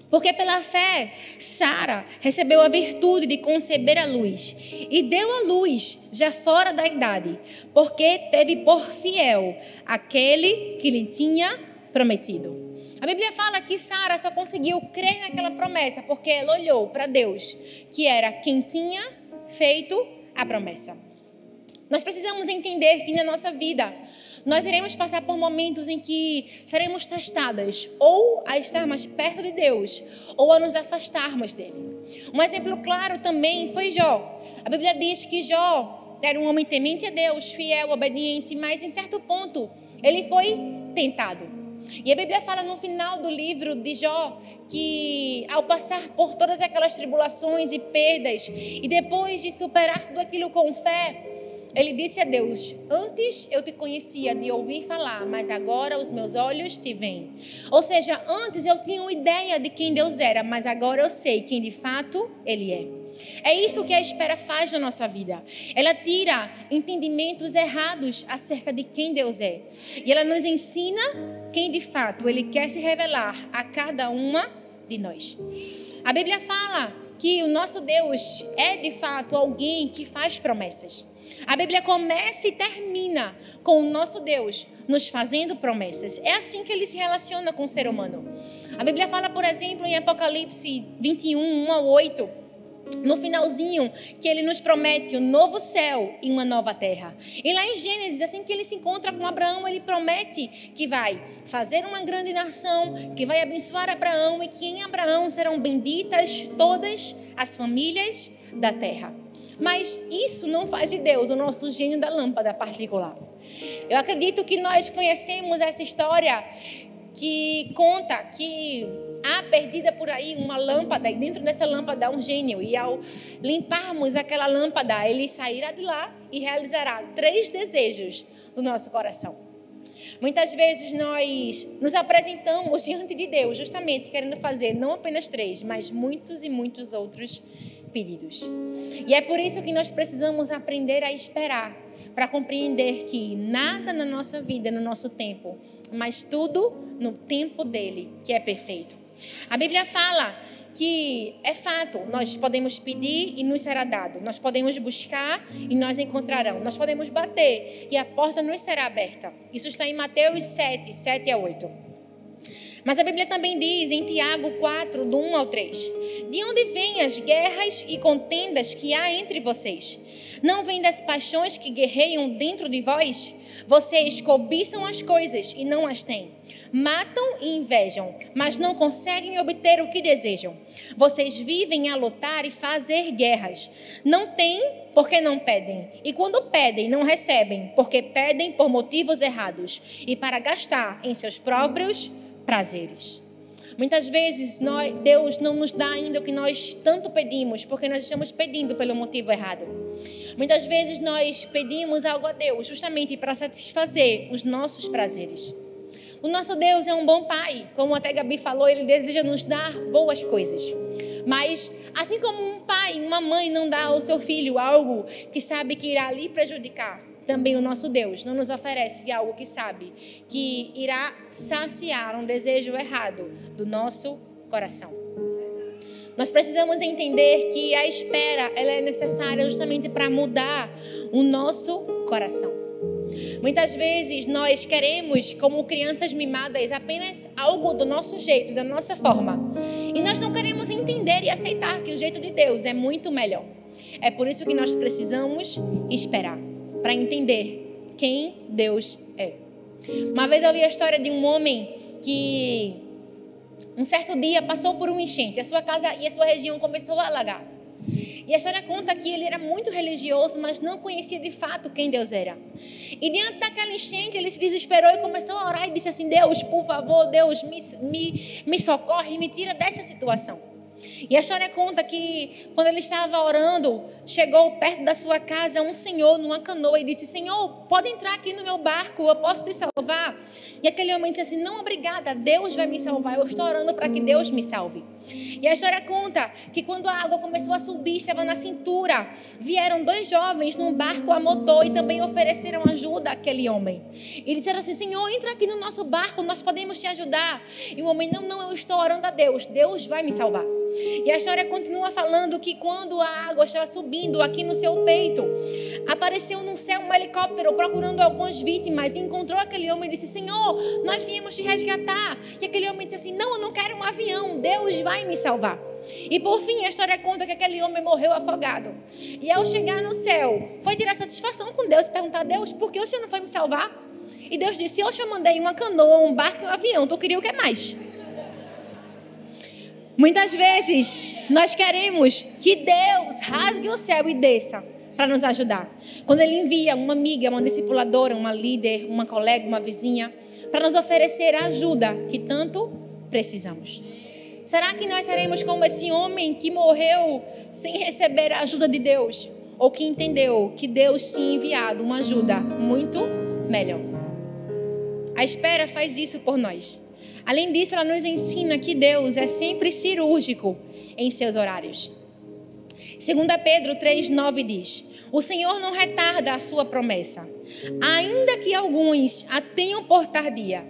Porque pela fé, Sara recebeu a virtude de conceber a luz e deu a luz já fora da idade, porque teve por fiel aquele que lhe tinha prometido. A Bíblia fala que Sara só conseguiu crer naquela promessa porque ela olhou para Deus, que era quem tinha feito a promessa. Nós precisamos entender que na nossa vida nós iremos passar por momentos em que seremos testadas ou a estar mais perto de Deus ou a nos afastarmos dele. Um exemplo claro também foi Jó. A Bíblia diz que Jó era um homem temente a Deus, fiel, obediente, mas em certo ponto ele foi tentado. E a Bíblia fala no final do livro de Jó que ao passar por todas aquelas tribulações e perdas e depois de superar tudo aquilo com fé, ele disse a Deus: Antes eu te conhecia de ouvir falar, mas agora os meus olhos te veem. Ou seja, antes eu tinha uma ideia de quem Deus era, mas agora eu sei quem de fato Ele é. É isso que a espera faz na nossa vida. Ela tira entendimentos errados acerca de quem Deus é. E ela nos ensina quem de fato Ele quer se revelar a cada uma de nós. A Bíblia fala que o nosso Deus é de fato alguém que faz promessas. A Bíblia começa e termina com o nosso Deus nos fazendo promessas. É assim que ele se relaciona com o ser humano. A Bíblia fala, por exemplo, em Apocalipse 21, 1 a 8 no finalzinho, que ele nos promete um novo céu e uma nova terra. E lá em Gênesis, assim que ele se encontra com Abraão, ele promete que vai fazer uma grande nação, que vai abençoar Abraão e que em Abraão serão benditas todas as famílias da terra. Mas isso não faz de Deus o nosso gênio da lâmpada particular. Eu acredito que nós conhecemos essa história que conta que há perdida por aí uma lâmpada e dentro dessa lâmpada há um gênio e ao limparmos aquela lâmpada ele sairá de lá e realizará três desejos do nosso coração. Muitas vezes nós nos apresentamos diante de Deus justamente querendo fazer não apenas três, mas muitos e muitos outros pedidos. E é por isso que nós precisamos aprender a esperar para compreender que nada na nossa vida, no nosso tempo, mas tudo no tempo dele, que é perfeito. A Bíblia fala que é fato, nós podemos pedir e nos será dado. Nós podemos buscar e nós encontrarão. Nós podemos bater e a porta nos será aberta. Isso está em Mateus 7, 7 a 8. Mas a Bíblia também diz em Tiago 4, do 1 ao 3: De onde vêm as guerras e contendas que há entre vocês? Não vêm das paixões que guerreiam dentro de vós? Vocês cobiçam as coisas e não as têm. Matam e invejam, mas não conseguem obter o que desejam. Vocês vivem a lutar e fazer guerras. Não têm porque não pedem. E quando pedem, não recebem, porque pedem por motivos errados e para gastar em seus próprios prazeres. Muitas vezes nós, Deus não nos dá ainda o que nós tanto pedimos, porque nós estamos pedindo pelo motivo errado. Muitas vezes nós pedimos algo a Deus justamente para satisfazer os nossos prazeres. O nosso Deus é um bom pai, como até Gabi falou, ele deseja nos dar boas coisas. Mas, assim como um pai, uma mãe não dá ao seu filho algo que sabe que irá lhe prejudicar, também o nosso Deus não nos oferece algo que sabe que irá saciar um desejo errado do nosso coração. Nós precisamos entender que a espera ela é necessária justamente para mudar o nosso coração. Muitas vezes nós queremos, como crianças mimadas, apenas algo do nosso jeito, da nossa forma. E nós não queremos entender e aceitar que o jeito de Deus é muito melhor. É por isso que nós precisamos esperar para entender quem Deus é. Uma vez eu vi a história de um homem que um certo dia passou por um enchente, a sua casa e a sua região começou a alagar. E a história conta que ele era muito religioso, mas não conhecia de fato quem Deus era. E diante daquela enchente, ele se desesperou e começou a orar e disse assim: Deus, por favor, Deus, me, me, me socorre, me tira dessa situação. E a história conta que quando ele estava orando, chegou perto da sua casa um senhor numa canoa e disse: Senhor, pode entrar aqui no meu barco, eu posso te salvar. E aquele homem disse assim: Não, obrigada, Deus vai me salvar. Eu estou orando para que Deus me salve. E a história conta que quando a água começou a subir, estava na cintura, vieram dois jovens num barco a motor e também ofereceram ajuda àquele homem. E disseram assim: Senhor, entra aqui no nosso barco, nós podemos te ajudar. E o homem: Não, não, eu estou orando a Deus, Deus vai me salvar. E a história continua falando que quando a água estava subindo aqui no seu peito, apareceu no céu um helicóptero procurando algumas vítimas e encontrou aquele homem e disse: Senhor, nós viemos te resgatar. E aquele homem disse assim: Não, eu não quero um avião, Deus vai me salvar. E por fim, a história conta que aquele homem morreu afogado. E ao chegar no céu, foi tirar satisfação com Deus e perguntar: Deus, por que o Senhor não foi me salvar? E Deus disse: eu mandei uma canoa, um barco e um avião. Tu queria o que mais? Muitas vezes nós queremos que Deus rasgue o céu e desça para nos ajudar. Quando Ele envia uma amiga, uma discipuladora, uma líder, uma colega, uma vizinha, para nos oferecer a ajuda que tanto precisamos. Será que nós seremos como esse homem que morreu sem receber a ajuda de Deus? Ou que entendeu que Deus tinha enviado uma ajuda muito melhor? A espera faz isso por nós. Além disso, ela nos ensina que Deus é sempre cirúrgico em seus horários. 2 Pedro 3,9 diz: O Senhor não retarda a sua promessa, ainda que alguns a tenham por tardia.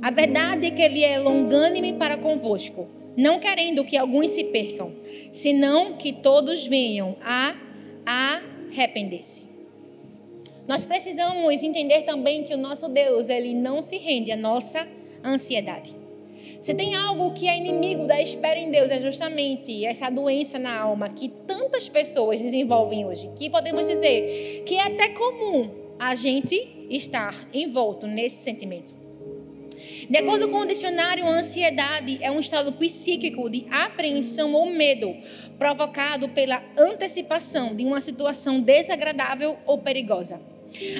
A verdade é que Ele é longânime para convosco, não querendo que alguns se percam, senão que todos venham a arrepender-se. Nós precisamos entender também que o nosso Deus, ele não se rende à nossa ansiedade. Se tem algo que é inimigo da espera em Deus, é justamente essa doença na alma que tantas pessoas desenvolvem hoje, que podemos dizer que é até comum a gente estar envolto nesse sentimento. De acordo com o dicionário, a ansiedade é um estado psíquico de apreensão ou medo provocado pela antecipação de uma situação desagradável ou perigosa.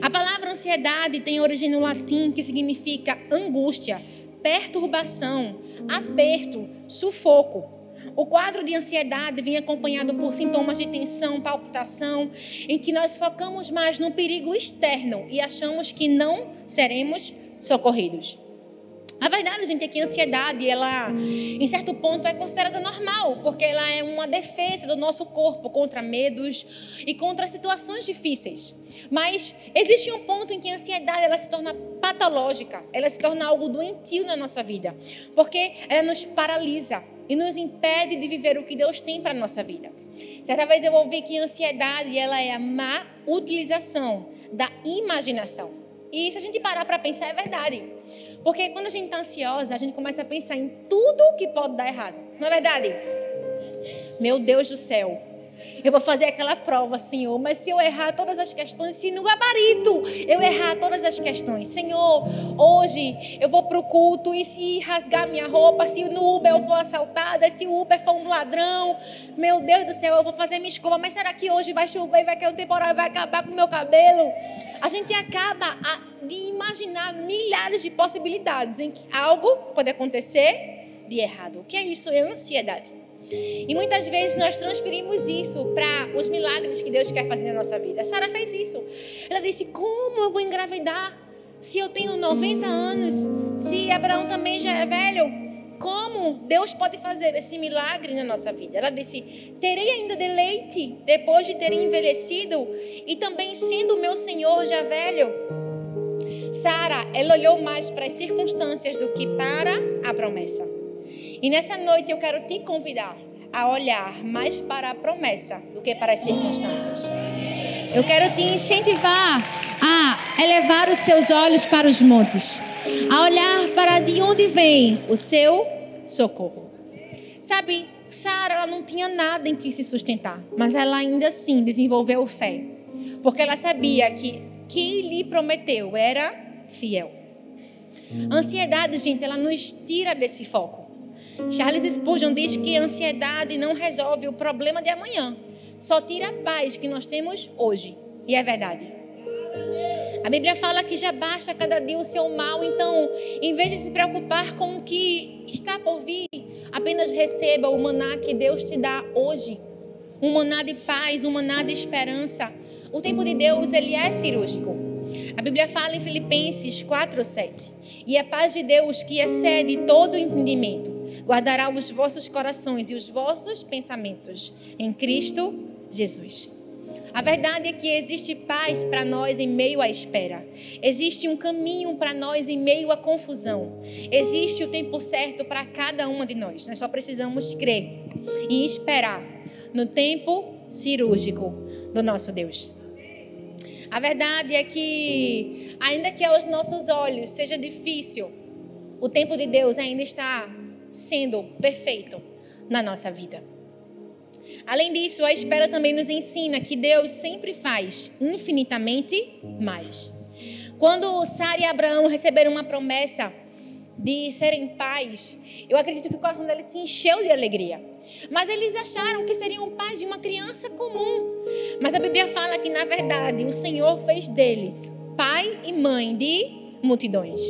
A palavra ansiedade tem origem no latim que significa angústia, perturbação, aperto, sufoco. O quadro de ansiedade vem acompanhado por sintomas de tensão, palpitação, em que nós focamos mais no perigo externo e achamos que não seremos socorridos. A verdade, gente, é que a ansiedade, ela, em certo ponto, é considerada normal, porque ela é uma defesa do nosso corpo contra medos e contra situações difíceis. Mas existe um ponto em que a ansiedade ela se torna patológica, ela se torna algo doentio na nossa vida, porque ela nos paralisa e nos impede de viver o que Deus tem para a nossa vida. Certa vez eu ouvi que a ansiedade ela é a má utilização da imaginação. E se a gente parar para pensar, é verdade. Porque quando a gente está ansiosa, a gente começa a pensar em tudo que pode dar errado. Não é verdade? Meu Deus do céu. Eu vou fazer aquela prova, Senhor, mas se eu errar todas as questões, se no gabarito eu errar todas as questões, Senhor, hoje eu vou para o culto e se rasgar minha roupa, se no Uber eu for assaltada, se o Uber for um ladrão, meu Deus do céu, eu vou fazer minha escova, mas será que hoje vai chover, vai cair um temporal, vai acabar com o meu cabelo? A gente acaba de imaginar milhares de possibilidades em que algo pode acontecer de errado. O que é isso? É ansiedade. E muitas vezes nós transferimos isso para os milagres que Deus quer fazer na nossa vida. Sara fez isso. Ela disse: Como eu vou engravidar se eu tenho 90 anos? Se Abraão também já é velho? Como Deus pode fazer esse milagre na nossa vida? Ela disse: Terei ainda deleite depois de ter envelhecido e também sendo meu Senhor já velho? Sara, ela olhou mais para as circunstâncias do que para a promessa. E nessa noite eu quero te convidar a olhar mais para a promessa do que para as circunstâncias. Eu quero te incentivar a elevar os seus olhos para os montes, a olhar para de onde vem o seu socorro. Sabe, Sara ela não tinha nada em que se sustentar, mas ela ainda assim desenvolveu fé, porque ela sabia que quem lhe prometeu era fiel. A ansiedade, gente, ela nos tira desse foco. Charles Spurgeon diz que a ansiedade não resolve o problema de amanhã, só tira a paz que nós temos hoje. E é verdade. A Bíblia fala que já basta cada dia o seu mal, então, em vez de se preocupar com o que está por vir, apenas receba o maná que Deus te dá hoje. Um maná de paz, um maná de esperança. O tempo de Deus, ele é cirúrgico. A Bíblia fala em Filipenses 4:7. E a paz de Deus, que excede todo entendimento, guardará os vossos corações e os vossos pensamentos em Cristo Jesus. A verdade é que existe paz para nós em meio à espera. Existe um caminho para nós em meio à confusão. Existe o tempo certo para cada uma de nós. Nós só precisamos crer e esperar no tempo cirúrgico do nosso Deus. A verdade é que, ainda que aos nossos olhos seja difícil, o tempo de Deus ainda está sendo perfeito na nossa vida. Além disso, a espera também nos ensina que Deus sempre faz infinitamente mais. Quando Sara e Abraão receberam uma promessa de serem pais, eu acredito que o coração deles se encheu de alegria. Mas eles acharam que seriam pais de uma criança comum. Mas a Bíblia fala que, na verdade, o Senhor fez deles pai e mãe de multidões.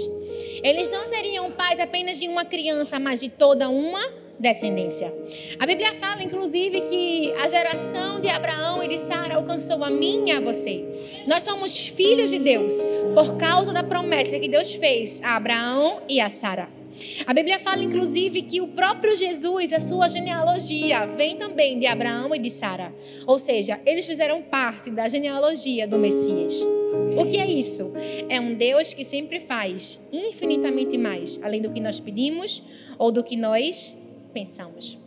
Eles não seriam pais apenas de uma criança, mas de toda uma descendência. A Bíblia fala, inclusive, que a geração de Abraão e de Sara alcançou a e a você. Nós somos filhos de Deus por causa da promessa que Deus fez a Abraão e a Sara. A Bíblia fala, inclusive, que o próprio Jesus, a sua genealogia, vem também de Abraão e de Sara. Ou seja, eles fizeram parte da genealogia do Messias. O que é isso? É um Deus que sempre faz infinitamente mais, além do que nós pedimos ou do que nós pensamos.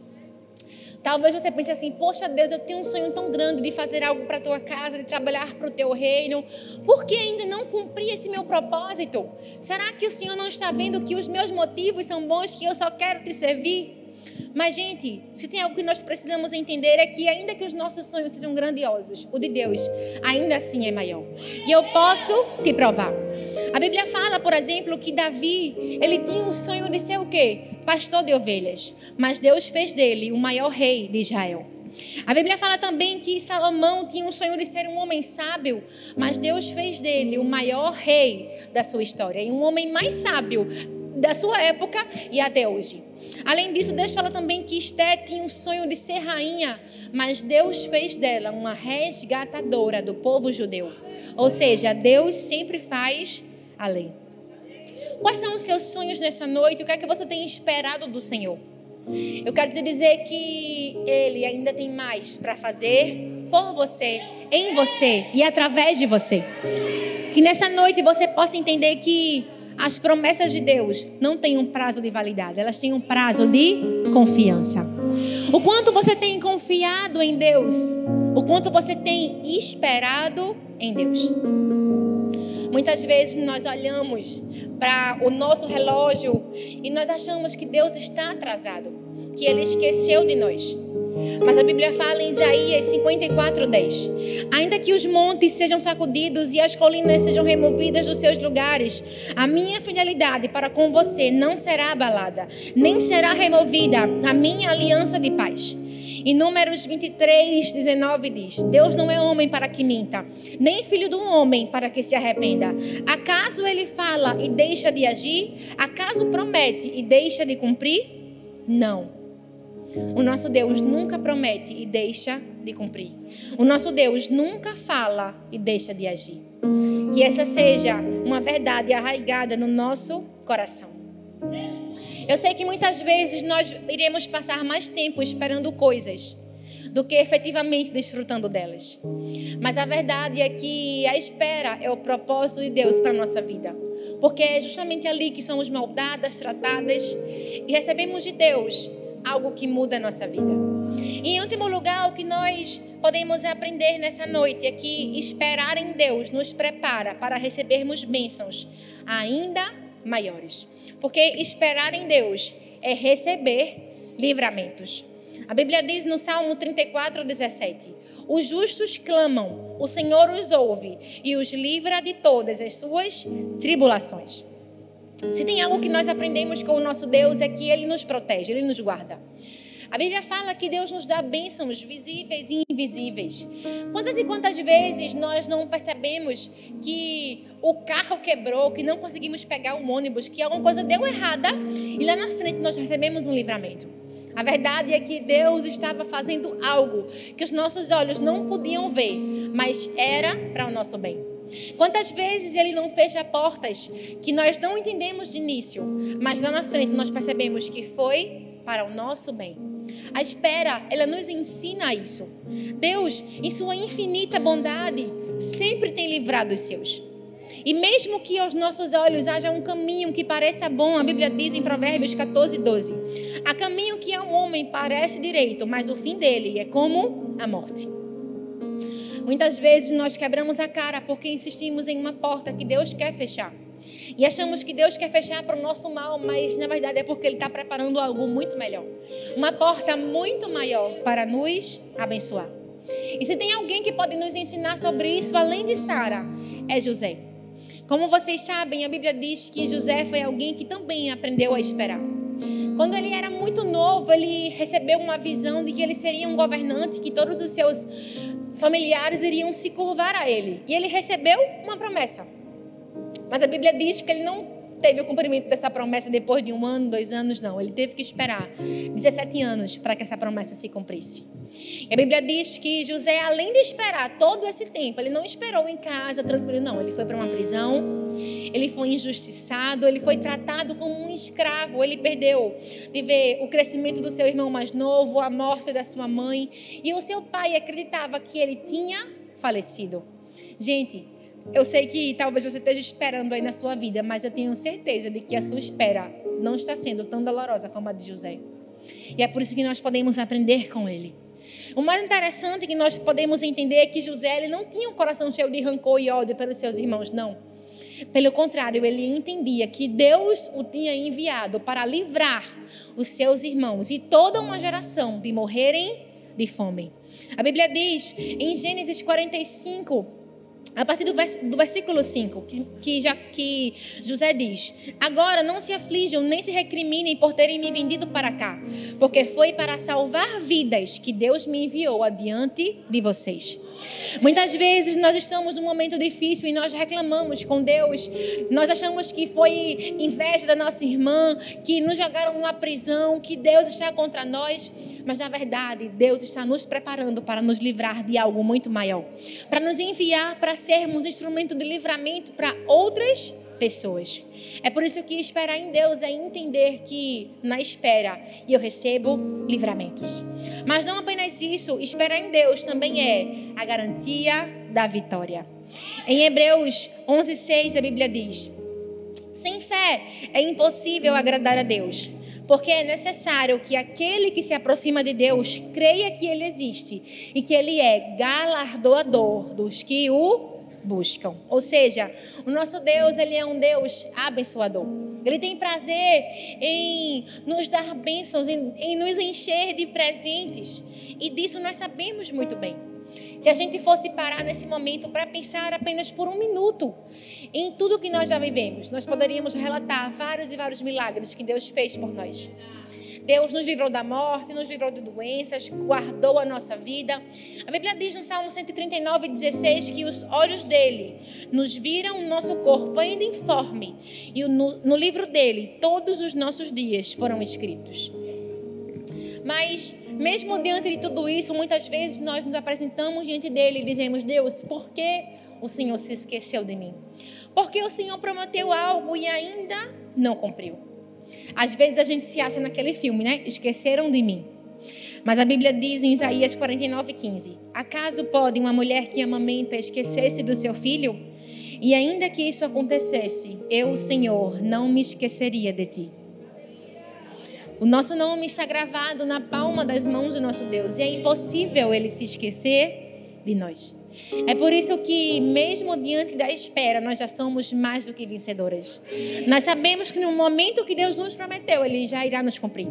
Talvez você pense assim: Poxa, Deus, eu tenho um sonho tão grande de fazer algo para a tua casa, de trabalhar para o teu reino. Por que ainda não cumpri esse meu propósito? Será que o Senhor não está vendo que os meus motivos são bons, que eu só quero te servir? Mas, gente, se tem algo que nós precisamos entender é que, ainda que os nossos sonhos sejam grandiosos, o de Deus ainda assim é maior. E eu posso te provar. A Bíblia fala, por exemplo, que Davi, ele tinha um sonho de ser o quê? Pastor de ovelhas. Mas Deus fez dele o maior rei de Israel. A Bíblia fala também que Salomão tinha um sonho de ser um homem sábio, mas Deus fez dele o maior rei da sua história e um homem mais sábio da sua época e até hoje. Além disso, Deus fala também que Esté tinha um sonho de ser rainha, mas Deus fez dela uma resgatadora do povo judeu. Ou seja, Deus sempre faz além. Quais são os seus sonhos nessa noite? O que é que você tem esperado do Senhor? Eu quero te dizer que Ele ainda tem mais para fazer por você, em você e através de você. Que nessa noite você possa entender que as promessas de Deus não têm um prazo de validade, elas têm um prazo de confiança. O quanto você tem confiado em Deus, o quanto você tem esperado em Deus. Muitas vezes nós olhamos para o nosso relógio e nós achamos que Deus está atrasado, que Ele esqueceu de nós. Mas a Bíblia fala em Isaías 54, 10. Ainda que os montes sejam sacudidos e as colinas sejam removidas dos seus lugares, a minha fidelidade para com você não será abalada, nem será removida a minha aliança de paz. Em Números 23, 19 diz: Deus não é homem para que minta, nem filho do homem para que se arrependa. Acaso ele fala e deixa de agir? Acaso promete e deixa de cumprir? Não. O nosso Deus nunca promete e deixa de cumprir. O nosso Deus nunca fala e deixa de agir. Que essa seja uma verdade arraigada no nosso coração. Eu sei que muitas vezes nós iremos passar mais tempo esperando coisas do que efetivamente desfrutando delas. Mas a verdade é que a espera é o propósito de Deus para a nossa vida. Porque é justamente ali que somos moldadas, tratadas e recebemos de Deus algo que muda a nossa vida. E em último lugar, o que nós podemos aprender nessa noite é que esperar em Deus nos prepara para recebermos bênçãos ainda maiores. Porque esperar em Deus é receber livramentos. A Bíblia diz no Salmo 34, 17: Os justos clamam, o Senhor os ouve e os livra de todas as suas tribulações. Se tem algo que nós aprendemos com o nosso Deus é que Ele nos protege, Ele nos guarda. A Bíblia fala que Deus nos dá bênçãos visíveis e invisíveis. Quantas e quantas vezes nós não percebemos que o carro quebrou, que não conseguimos pegar o ônibus, que alguma coisa deu errada e lá na frente nós recebemos um livramento? A verdade é que Deus estava fazendo algo que os nossos olhos não podiam ver, mas era para o nosso bem. Quantas vezes ele não fecha portas que nós não entendemos de início, mas lá na frente nós percebemos que foi para o nosso bem. A espera, ela nos ensina isso. Deus, em sua infinita bondade, sempre tem livrado os seus. E mesmo que aos nossos olhos haja um caminho que pareça bom, a Bíblia diz em Provérbios 14, 12: há caminho que ao homem parece direito, mas o fim dele é como a morte. Muitas vezes nós quebramos a cara porque insistimos em uma porta que Deus quer fechar. E achamos que Deus quer fechar para o nosso mal, mas na verdade é porque Ele está preparando algo muito melhor. Uma porta muito maior para nos abençoar. E se tem alguém que pode nos ensinar sobre isso, além de Sara, é José. Como vocês sabem, a Bíblia diz que José foi alguém que também aprendeu a esperar. Quando ele era muito novo, ele recebeu uma visão de que ele seria um governante, que todos os seus familiares iriam se curvar a ele. E ele recebeu uma promessa. Mas a Bíblia diz que ele não teve o cumprimento dessa promessa depois de um ano, dois anos, não. Ele teve que esperar 17 anos para que essa promessa se cumprisse. A Bíblia diz que José, além de esperar todo esse tempo, ele não esperou em casa tranquilo, não. Ele foi para uma prisão, ele foi injustiçado, ele foi tratado como um escravo, ele perdeu de ver o crescimento do seu irmão mais novo, a morte da sua mãe, e o seu pai acreditava que ele tinha falecido. Gente, eu sei que talvez você esteja esperando aí na sua vida, mas eu tenho certeza de que a sua espera não está sendo tão dolorosa como a de José. E é por isso que nós podemos aprender com ele. O mais interessante que nós podemos entender é que José ele não tinha um coração cheio de rancor e ódio pelos seus irmãos, não. Pelo contrário, ele entendia que Deus o tinha enviado para livrar os seus irmãos e toda uma geração de morrerem de fome. A Bíblia diz em Gênesis 45, a partir do, versículo 5, que, que, já, que José diz: Agora não se aflijam nem se recriminem por terem me vendido para cá, porque foi para salvar vidas que Deus me enviou adiante de vocês. Muitas vezes nós estamos num momento difícil e nós reclamamos com Deus. Nós achamos que foi inveja da nossa irmã, que nos jogaram numa prisão, que Deus está contra nós. Mas na verdade, Deus está nos preparando para nos livrar de algo muito maior para nos enviar para sermos instrumento de livramento para outras pessoas. É por isso que esperar em Deus é entender que na espera eu recebo livramentos. Mas não apenas isso, esperar em Deus também é a garantia da vitória. Em Hebreus 11:6 a Bíblia diz: Sem fé é impossível agradar a Deus, porque é necessário que aquele que se aproxima de Deus creia que ele existe e que ele é galardoador dos que o buscam. Ou seja, o nosso Deus, ele é um Deus abençoador. Ele tem prazer em nos dar bênçãos, em, em nos encher de presentes. E disso nós sabemos muito bem. Se a gente fosse parar nesse momento para pensar apenas por um minuto em tudo que nós já vivemos, nós poderíamos relatar vários e vários milagres que Deus fez por nós. Deus nos livrou da morte, nos livrou de doenças, guardou a nossa vida. A Bíblia diz no Salmo 139, 16 que os olhos dele nos viram o nosso corpo ainda informe. E no, no livro dele, todos os nossos dias foram escritos. Mas, mesmo diante de tudo isso, muitas vezes nós nos apresentamos diante dele e dizemos: Deus, por que o Senhor se esqueceu de mim? Porque o Senhor prometeu algo e ainda não cumpriu. Às vezes a gente se acha naquele filme, né? Esqueceram de mim. Mas a Bíblia diz em Isaías 49, 15: Acaso pode uma mulher que amamenta esquecer-se do seu filho? E ainda que isso acontecesse, eu, Senhor, não me esqueceria de ti. O nosso nome está gravado na palma das mãos do nosso Deus e é impossível ele se esquecer de nós. É por isso que, mesmo diante da espera, nós já somos mais do que vencedoras. Nós sabemos que no momento que Deus nos prometeu, Ele já irá nos cumprir.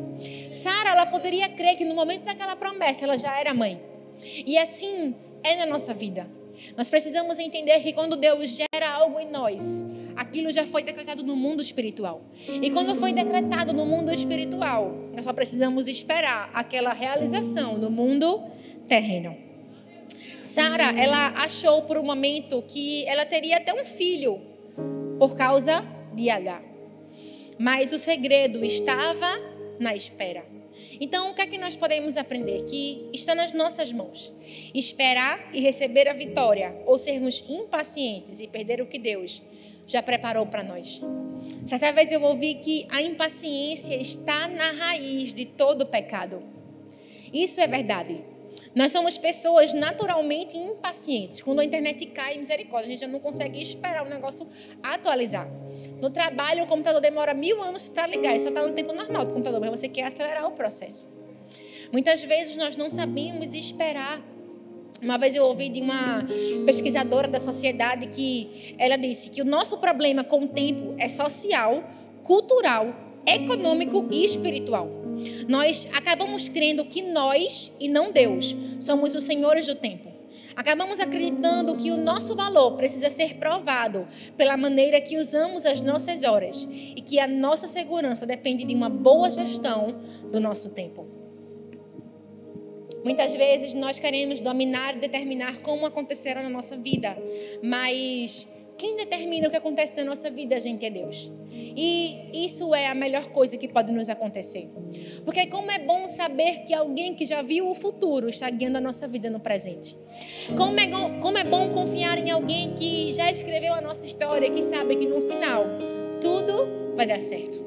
Sara, ela poderia crer que no momento daquela promessa, ela já era mãe. E assim é na nossa vida. Nós precisamos entender que quando Deus gera algo em nós, aquilo já foi decretado no mundo espiritual. E quando foi decretado no mundo espiritual, nós só precisamos esperar aquela realização no mundo terreno. Sara, ela achou por um momento que ela teria até um filho por causa de H. Mas o segredo estava na espera. Então, o que é que nós podemos aprender? Que está nas nossas mãos. Esperar e receber a vitória, ou sermos impacientes e perder o que Deus já preparou para nós. Certa vez eu ouvi que a impaciência está na raiz de todo pecado. Isso é verdade. Nós somos pessoas naturalmente impacientes. Quando a internet cai, misericórdia, a gente já não consegue esperar o negócio atualizar. No trabalho, o computador demora mil anos para ligar, só está no tempo normal do computador, mas você quer acelerar o processo. Muitas vezes nós não sabemos esperar. Uma vez eu ouvi de uma pesquisadora da sociedade que ela disse que o nosso problema com o tempo é social, cultural, econômico e espiritual. Nós acabamos crendo que nós, e não Deus, somos os senhores do tempo. Acabamos acreditando que o nosso valor precisa ser provado pela maneira que usamos as nossas horas e que a nossa segurança depende de uma boa gestão do nosso tempo. Muitas vezes nós queremos dominar e determinar como acontecerá na nossa vida, mas quem determina o que acontece na nossa vida, gente, é Deus. E isso é a melhor coisa que pode nos acontecer. Porque como é bom saber que alguém que já viu o futuro está guiando a nossa vida no presente. Como é, como é bom confiar em alguém que já escreveu a nossa história, que sabe que no final tudo vai dar certo.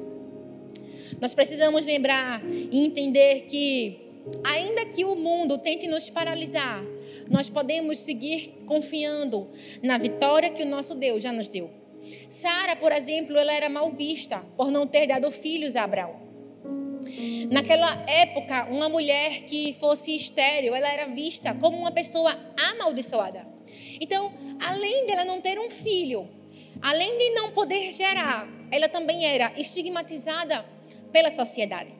Nós precisamos lembrar e entender que ainda que o mundo tente nos paralisar, nós podemos seguir confiando na vitória que o nosso Deus já nos deu. Sara, por exemplo, ela era mal vista por não ter dado filhos a Abraão. Naquela época, uma mulher que fosse estéril, ela era vista como uma pessoa amaldiçoada. Então, além dela não ter um filho, além de não poder gerar, ela também era estigmatizada pela sociedade.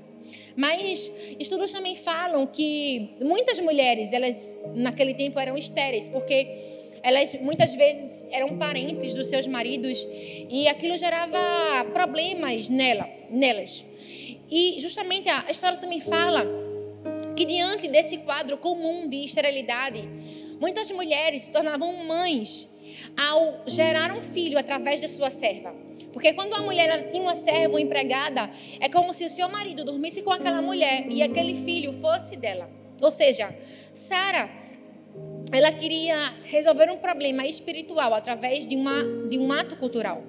Mas estudos também falam que muitas mulheres, elas naquele tempo eram estéreis, porque elas muitas vezes eram parentes dos seus maridos e aquilo gerava problemas nela, nelas. E justamente a história também fala que diante desse quadro comum de esterilidade, muitas mulheres se tornavam mães ao gerar um filho através de sua serva. Porque quando a mulher tinha uma serva ou empregada, é como se o seu marido dormisse com aquela mulher e aquele filho fosse dela. Ou seja, Sara, ela queria resolver um problema espiritual através de, uma, de um ato cultural.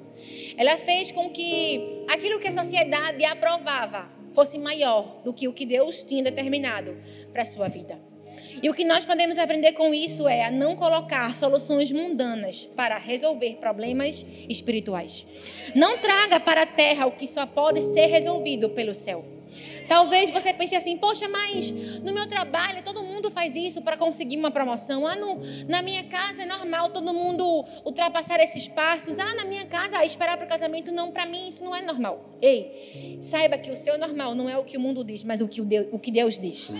Ela fez com que aquilo que a sociedade aprovava fosse maior do que o que Deus tinha determinado para a sua vida. E o que nós podemos aprender com isso é a não colocar soluções mundanas para resolver problemas espirituais. Não traga para a terra o que só pode ser resolvido pelo céu. Talvez você pense assim, poxa, mas no meu trabalho todo mundo faz isso para conseguir uma promoção. Ah, no, na minha casa é normal todo mundo ultrapassar esses passos. Ah, na minha casa esperar para o casamento. Não, para mim isso não é normal. Ei, saiba que o seu normal não é o que o mundo diz, mas o que, Deus, o que Deus diz.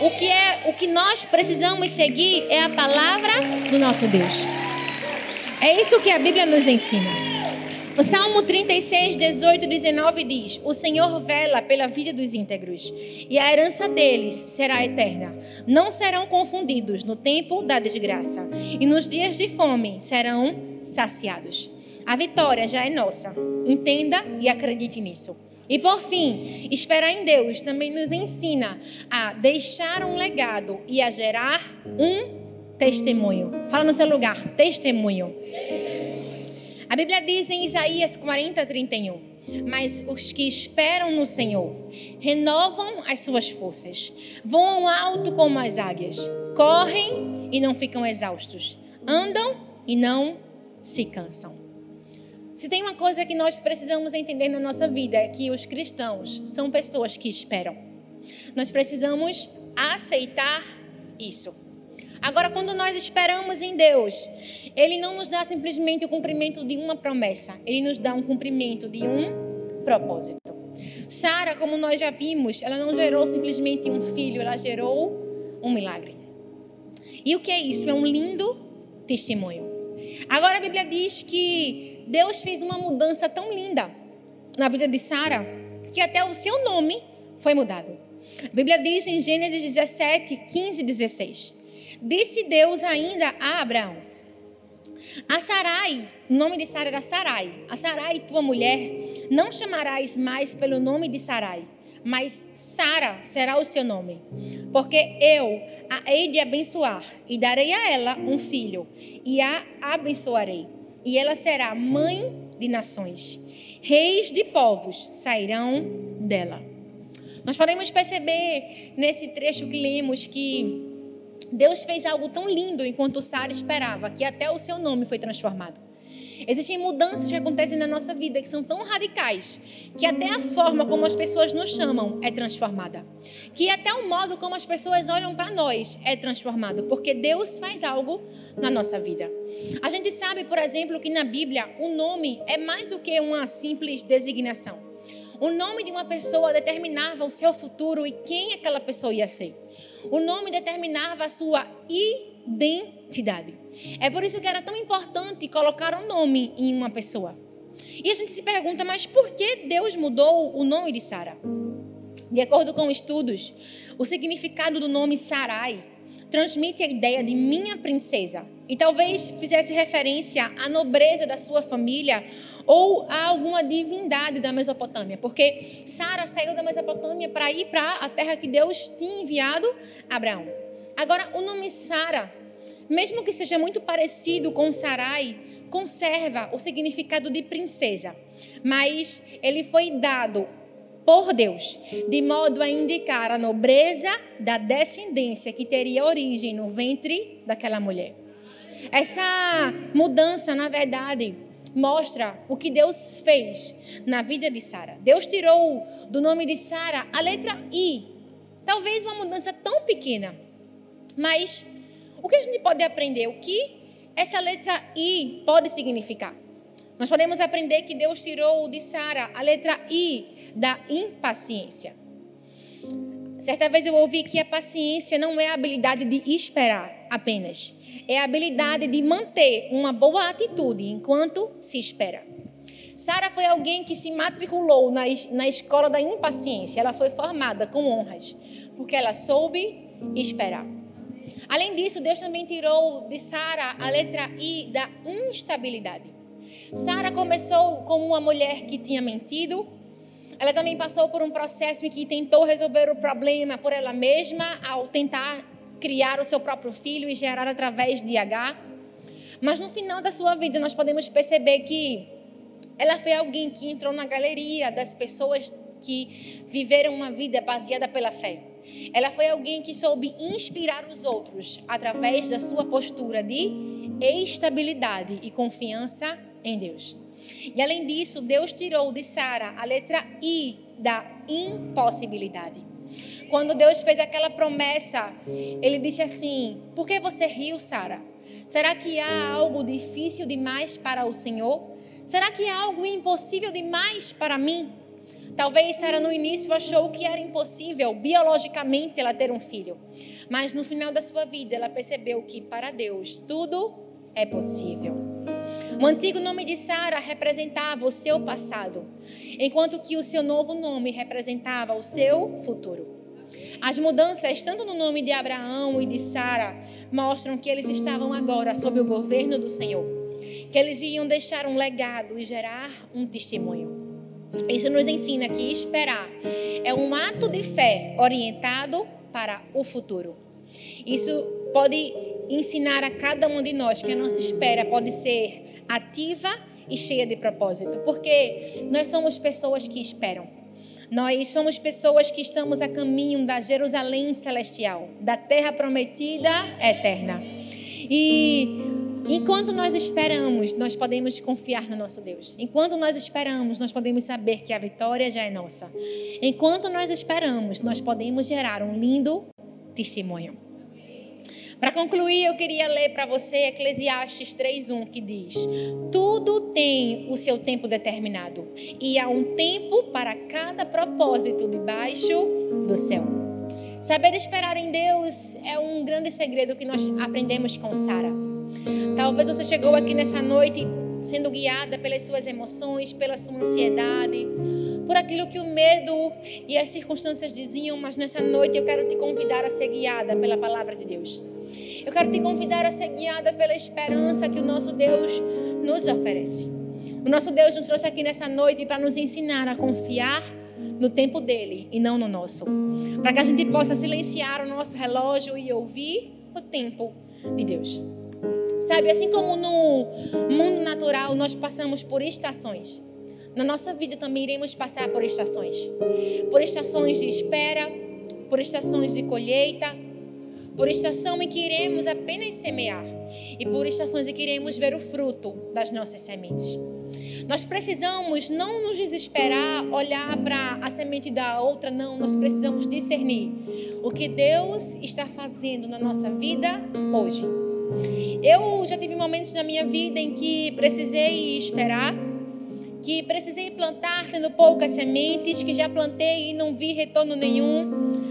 O que, é, o que nós precisamos seguir é a palavra do nosso Deus. É isso que a Bíblia nos ensina. O Salmo 36, 18 e 19 diz: O Senhor vela pela vida dos íntegros, e a herança deles será eterna. Não serão confundidos no tempo da desgraça, e nos dias de fome serão saciados. A vitória já é nossa. Entenda e acredite nisso. E por fim, esperar em Deus também nos ensina a deixar um legado e a gerar um testemunho. Fala no seu lugar, testemunho. A Bíblia diz em Isaías 40, 31. Mas os que esperam no Senhor renovam as suas forças, voam alto como as águias, correm e não ficam exaustos, andam e não se cansam. Se tem uma coisa que nós precisamos entender na nossa vida é que os cristãos são pessoas que esperam. Nós precisamos aceitar isso. Agora, quando nós esperamos em Deus, Ele não nos dá simplesmente o cumprimento de uma promessa, Ele nos dá um cumprimento de um propósito. Sara, como nós já vimos, ela não gerou simplesmente um filho, ela gerou um milagre. E o que é isso? É um lindo testemunho. Agora a Bíblia diz que Deus fez uma mudança tão linda na vida de Sara que até o seu nome foi mudado. A Bíblia diz em Gênesis 17, 15 e 16. Disse Deus ainda a Abraão: A Sarai, o nome de Sarai era Sarai, a Sarai, tua mulher, não chamarás mais pelo nome de Sarai, mas Sara será o seu nome, porque eu a hei de abençoar e darei a ela um filho, e a abençoarei, e ela será mãe de nações. Reis de povos sairão dela. Nós podemos perceber nesse trecho que lemos que Deus fez algo tão lindo enquanto Sara esperava, que até o seu nome foi transformado. Existem mudanças que acontecem na nossa vida que são tão radicais que até a forma como as pessoas nos chamam é transformada. Que até o modo como as pessoas olham para nós é transformado, porque Deus faz algo na nossa vida. A gente sabe, por exemplo, que na Bíblia o nome é mais do que uma simples designação. O nome de uma pessoa determinava o seu futuro e quem aquela pessoa ia ser. O nome determinava a sua identidade. É por isso que era tão importante colocar um nome em uma pessoa. E a gente se pergunta, mas por que Deus mudou o nome de Sara? De acordo com estudos, o significado do nome Sarai transmite a ideia de minha princesa. E talvez fizesse referência à nobreza da sua família ou a alguma divindade da Mesopotâmia, porque Sara saiu da Mesopotâmia para ir para a terra que Deus tinha enviado a Abraão. Agora, o nome Sara, mesmo que seja muito parecido com Sarai, conserva o significado de princesa, mas ele foi dado por Deus, de modo a indicar a nobreza da descendência que teria origem no ventre daquela mulher. Essa mudança, na verdade, mostra o que Deus fez na vida de Sara. Deus tirou do nome de Sara a letra I. Talvez uma mudança tão pequena. Mas o que a gente pode aprender? O que essa letra I pode significar? Nós podemos aprender que Deus tirou de Sara a letra I da impaciência. Certa vez eu ouvi que a paciência não é a habilidade de esperar apenas, é a habilidade de manter uma boa atitude enquanto se espera. Sara foi alguém que se matriculou na, na escola da impaciência. Ela foi formada com honras, porque ela soube esperar. Além disso, Deus também tirou de Sara a letra I da instabilidade. Sara começou como uma mulher que tinha mentido. Ela também passou por um processo em que tentou resolver o problema por ela mesma ao tentar criar o seu próprio filho e gerar através de H. Mas no final da sua vida nós podemos perceber que ela foi alguém que entrou na galeria das pessoas que viveram uma vida baseada pela fé. Ela foi alguém que soube inspirar os outros através da sua postura de estabilidade e confiança em Deus. E além disso, Deus tirou de Sara a letra I da impossibilidade. Quando Deus fez aquela promessa, ele disse assim: Por que você riu, Sara? Será que há algo difícil demais para o Senhor? Será que há algo impossível demais para mim? Talvez Sara no início achou que era impossível biologicamente ela ter um filho, mas no final da sua vida ela percebeu que para Deus tudo é possível. O antigo nome de Sara representava o seu passado, enquanto que o seu novo nome representava o seu futuro. As mudanças, tanto no nome de Abraão e de Sara, mostram que eles estavam agora sob o governo do Senhor, que eles iam deixar um legado e gerar um testemunho. Isso nos ensina que esperar é um ato de fé orientado para o futuro. Isso pode ensinar a cada um de nós que a nossa espera pode ser ativa e cheia de propósito, porque nós somos pessoas que esperam. Nós somos pessoas que estamos a caminho da Jerusalém celestial, da terra prometida eterna. E Enquanto nós esperamos, nós podemos confiar no nosso Deus. Enquanto nós esperamos, nós podemos saber que a vitória já é nossa. Enquanto nós esperamos, nós podemos gerar um lindo testemunho. Para concluir, eu queria ler para você Eclesiastes 3:1 que diz: Tudo tem o seu tempo determinado, e há um tempo para cada propósito debaixo do céu. Saber esperar em Deus é um grande segredo que nós aprendemos com Sara. Talvez você chegou aqui nessa noite sendo guiada pelas suas emoções, pela sua ansiedade, por aquilo que o medo e as circunstâncias diziam, mas nessa noite eu quero te convidar a ser guiada pela palavra de Deus. Eu quero te convidar a ser guiada pela esperança que o nosso Deus nos oferece. O nosso Deus nos trouxe aqui nessa noite para nos ensinar a confiar no tempo dele e não no nosso. Para que a gente possa silenciar o nosso relógio e ouvir o tempo de Deus. Sabe, assim como no mundo natural nós passamos por estações, na nossa vida também iremos passar por estações. Por estações de espera, por estações de colheita, por estação em que iremos apenas semear e por estações em que iremos ver o fruto das nossas sementes. Nós precisamos não nos desesperar, olhar para a semente da outra, não. Nós precisamos discernir o que Deus está fazendo na nossa vida hoje. Eu já tive momentos na minha vida em que precisei esperar, que precisei plantar tendo poucas sementes, que já plantei e não vi retorno nenhum,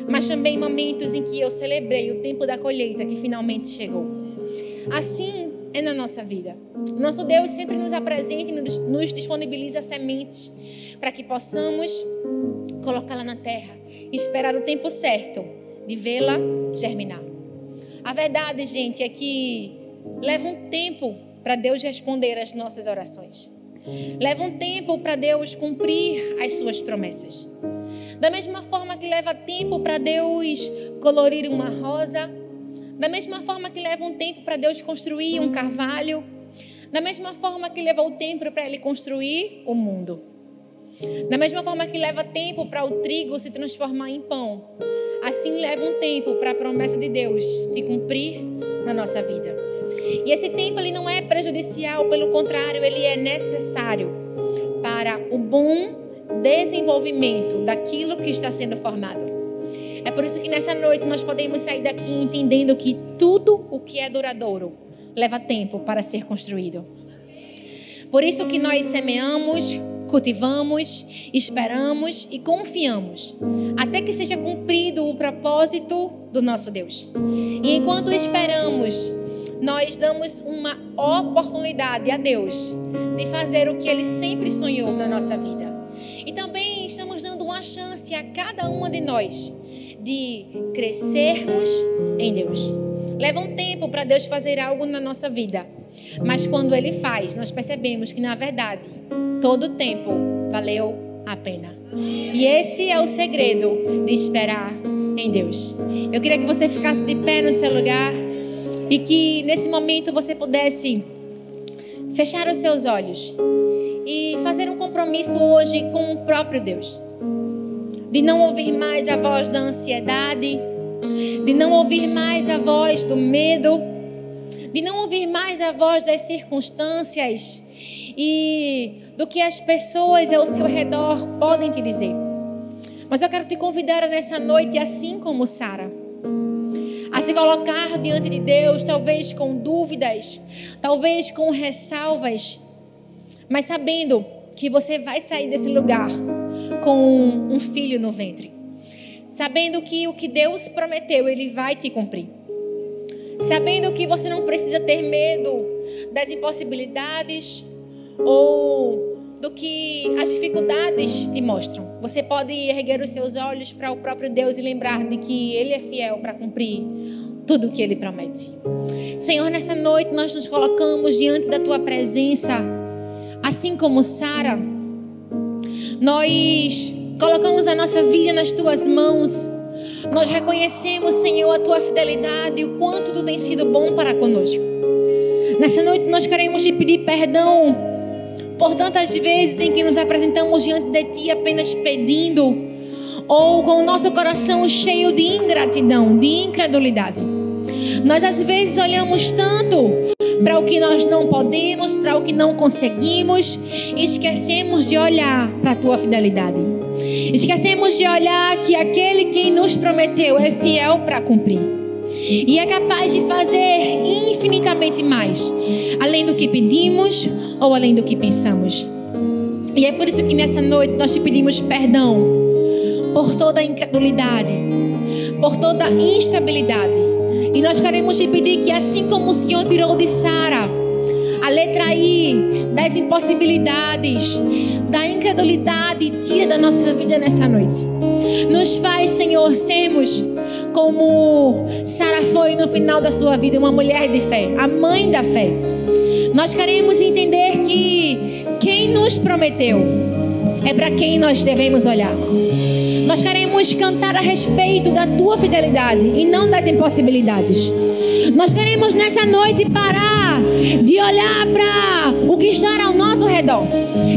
mas também momentos em que eu celebrei o tempo da colheita que finalmente chegou. Assim é na nossa vida. Nosso Deus sempre nos apresenta e nos disponibiliza sementes para que possamos colocá-la na terra e esperar o tempo certo de vê-la germinar. A verdade, gente, é que leva um tempo para Deus responder às nossas orações. Leva um tempo para Deus cumprir as suas promessas. Da mesma forma que leva tempo para Deus colorir uma rosa, da mesma forma que leva um tempo para Deus construir um carvalho, da mesma forma que leva o tempo para Ele construir o mundo. Da mesma forma que leva tempo para o trigo se transformar em pão, assim leva um tempo para a promessa de Deus se cumprir na nossa vida. E esse tempo ele não é prejudicial, pelo contrário, ele é necessário para o bom desenvolvimento daquilo que está sendo formado. É por isso que nessa noite nós podemos sair daqui entendendo que tudo o que é duradouro leva tempo para ser construído. Por isso que nós semeamos, cultivamos, esperamos e confiamos, até que seja cumprido o propósito do nosso Deus. E enquanto esperamos, nós damos uma oportunidade a Deus de fazer o que Ele sempre sonhou na nossa vida. E também estamos dando uma chance a cada uma de nós de crescermos em Deus. Leva um tempo para Deus fazer algo na nossa vida. Mas quando Ele faz, nós percebemos que, na verdade, todo o tempo valeu a pena. E esse é o segredo de esperar em Deus. Eu queria que você ficasse de pé no seu lugar e que nesse momento você pudesse fechar os seus olhos e fazer um compromisso hoje com o próprio Deus de não ouvir mais a voz da ansiedade, de não ouvir mais a voz do medo, de não ouvir mais a voz das circunstâncias e do que as pessoas ao seu redor podem te dizer. Mas eu quero te convidar nessa noite, assim como Sara, a se colocar diante de Deus, talvez com dúvidas, talvez com ressalvas, mas sabendo que você vai sair desse lugar com um filho no ventre, sabendo que o que Deus prometeu, Ele vai te cumprir. Sabendo que você não precisa ter medo das impossibilidades ou do que as dificuldades te mostram. Você pode erguer os seus olhos para o próprio Deus e lembrar de que Ele é fiel para cumprir tudo o que Ele promete. Senhor, nessa noite nós nos colocamos diante da Tua presença, assim como Sara nós colocamos a nossa vida nas tuas mãos. Nós reconhecemos, Senhor, a tua fidelidade e o quanto tu tem sido bom para conosco. Nessa noite nós queremos te pedir perdão por tantas vezes em que nos apresentamos diante de ti apenas pedindo ou com o nosso coração cheio de ingratidão, de incredulidade. Nós às vezes olhamos tanto para o que nós não podemos, para o que não conseguimos, e esquecemos de olhar para a tua fidelidade. Esquecemos de olhar que aquele quem nos prometeu é fiel para cumprir. E é capaz de fazer infinitamente mais, além do que pedimos ou além do que pensamos. E é por isso que nessa noite nós te pedimos perdão por toda a incredulidade, por toda a instabilidade e nós queremos te pedir que, assim como o Senhor tirou de Sara a letra I das impossibilidades, da incredulidade, tira da nossa vida nessa noite. Nos faz, Senhor, sermos como Sara foi no final da sua vida, uma mulher de fé, a mãe da fé. Nós queremos entender que quem nos prometeu é para quem nós devemos olhar. Nós queremos cantar a respeito da tua fidelidade e não das impossibilidades. Nós queremos nessa noite parar de olhar para o que está ao nosso redor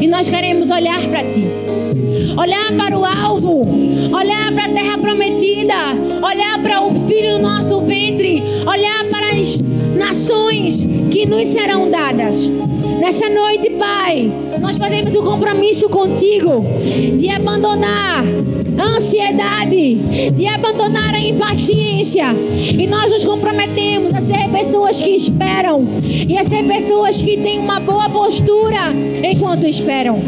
e nós queremos olhar para ti. Olhar para o alvo, olhar para a terra prometida, olhar para o filho do nosso ventre, olhar para as nações que nos serão dadas. Nessa noite, Pai, nós fazemos um compromisso contigo de abandonar ansiedade, de abandonar a impaciência. E nós nos comprometemos a ser pessoas que esperam e a ser pessoas que têm uma boa postura enquanto esperam.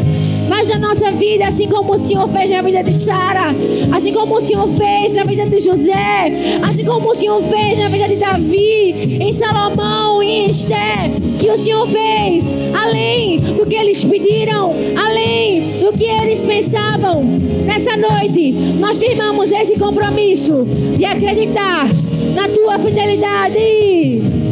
Faz na nossa vida assim como o Senhor fez na vida de Sara, assim como o Senhor fez na vida de José, assim como o Senhor fez na vida de Davi, em Salomão e em Esther, que o Senhor fez além do que eles pediram, além do que eles pensavam. Nessa noite, nós firmamos esse compromisso de acreditar na tua fidelidade.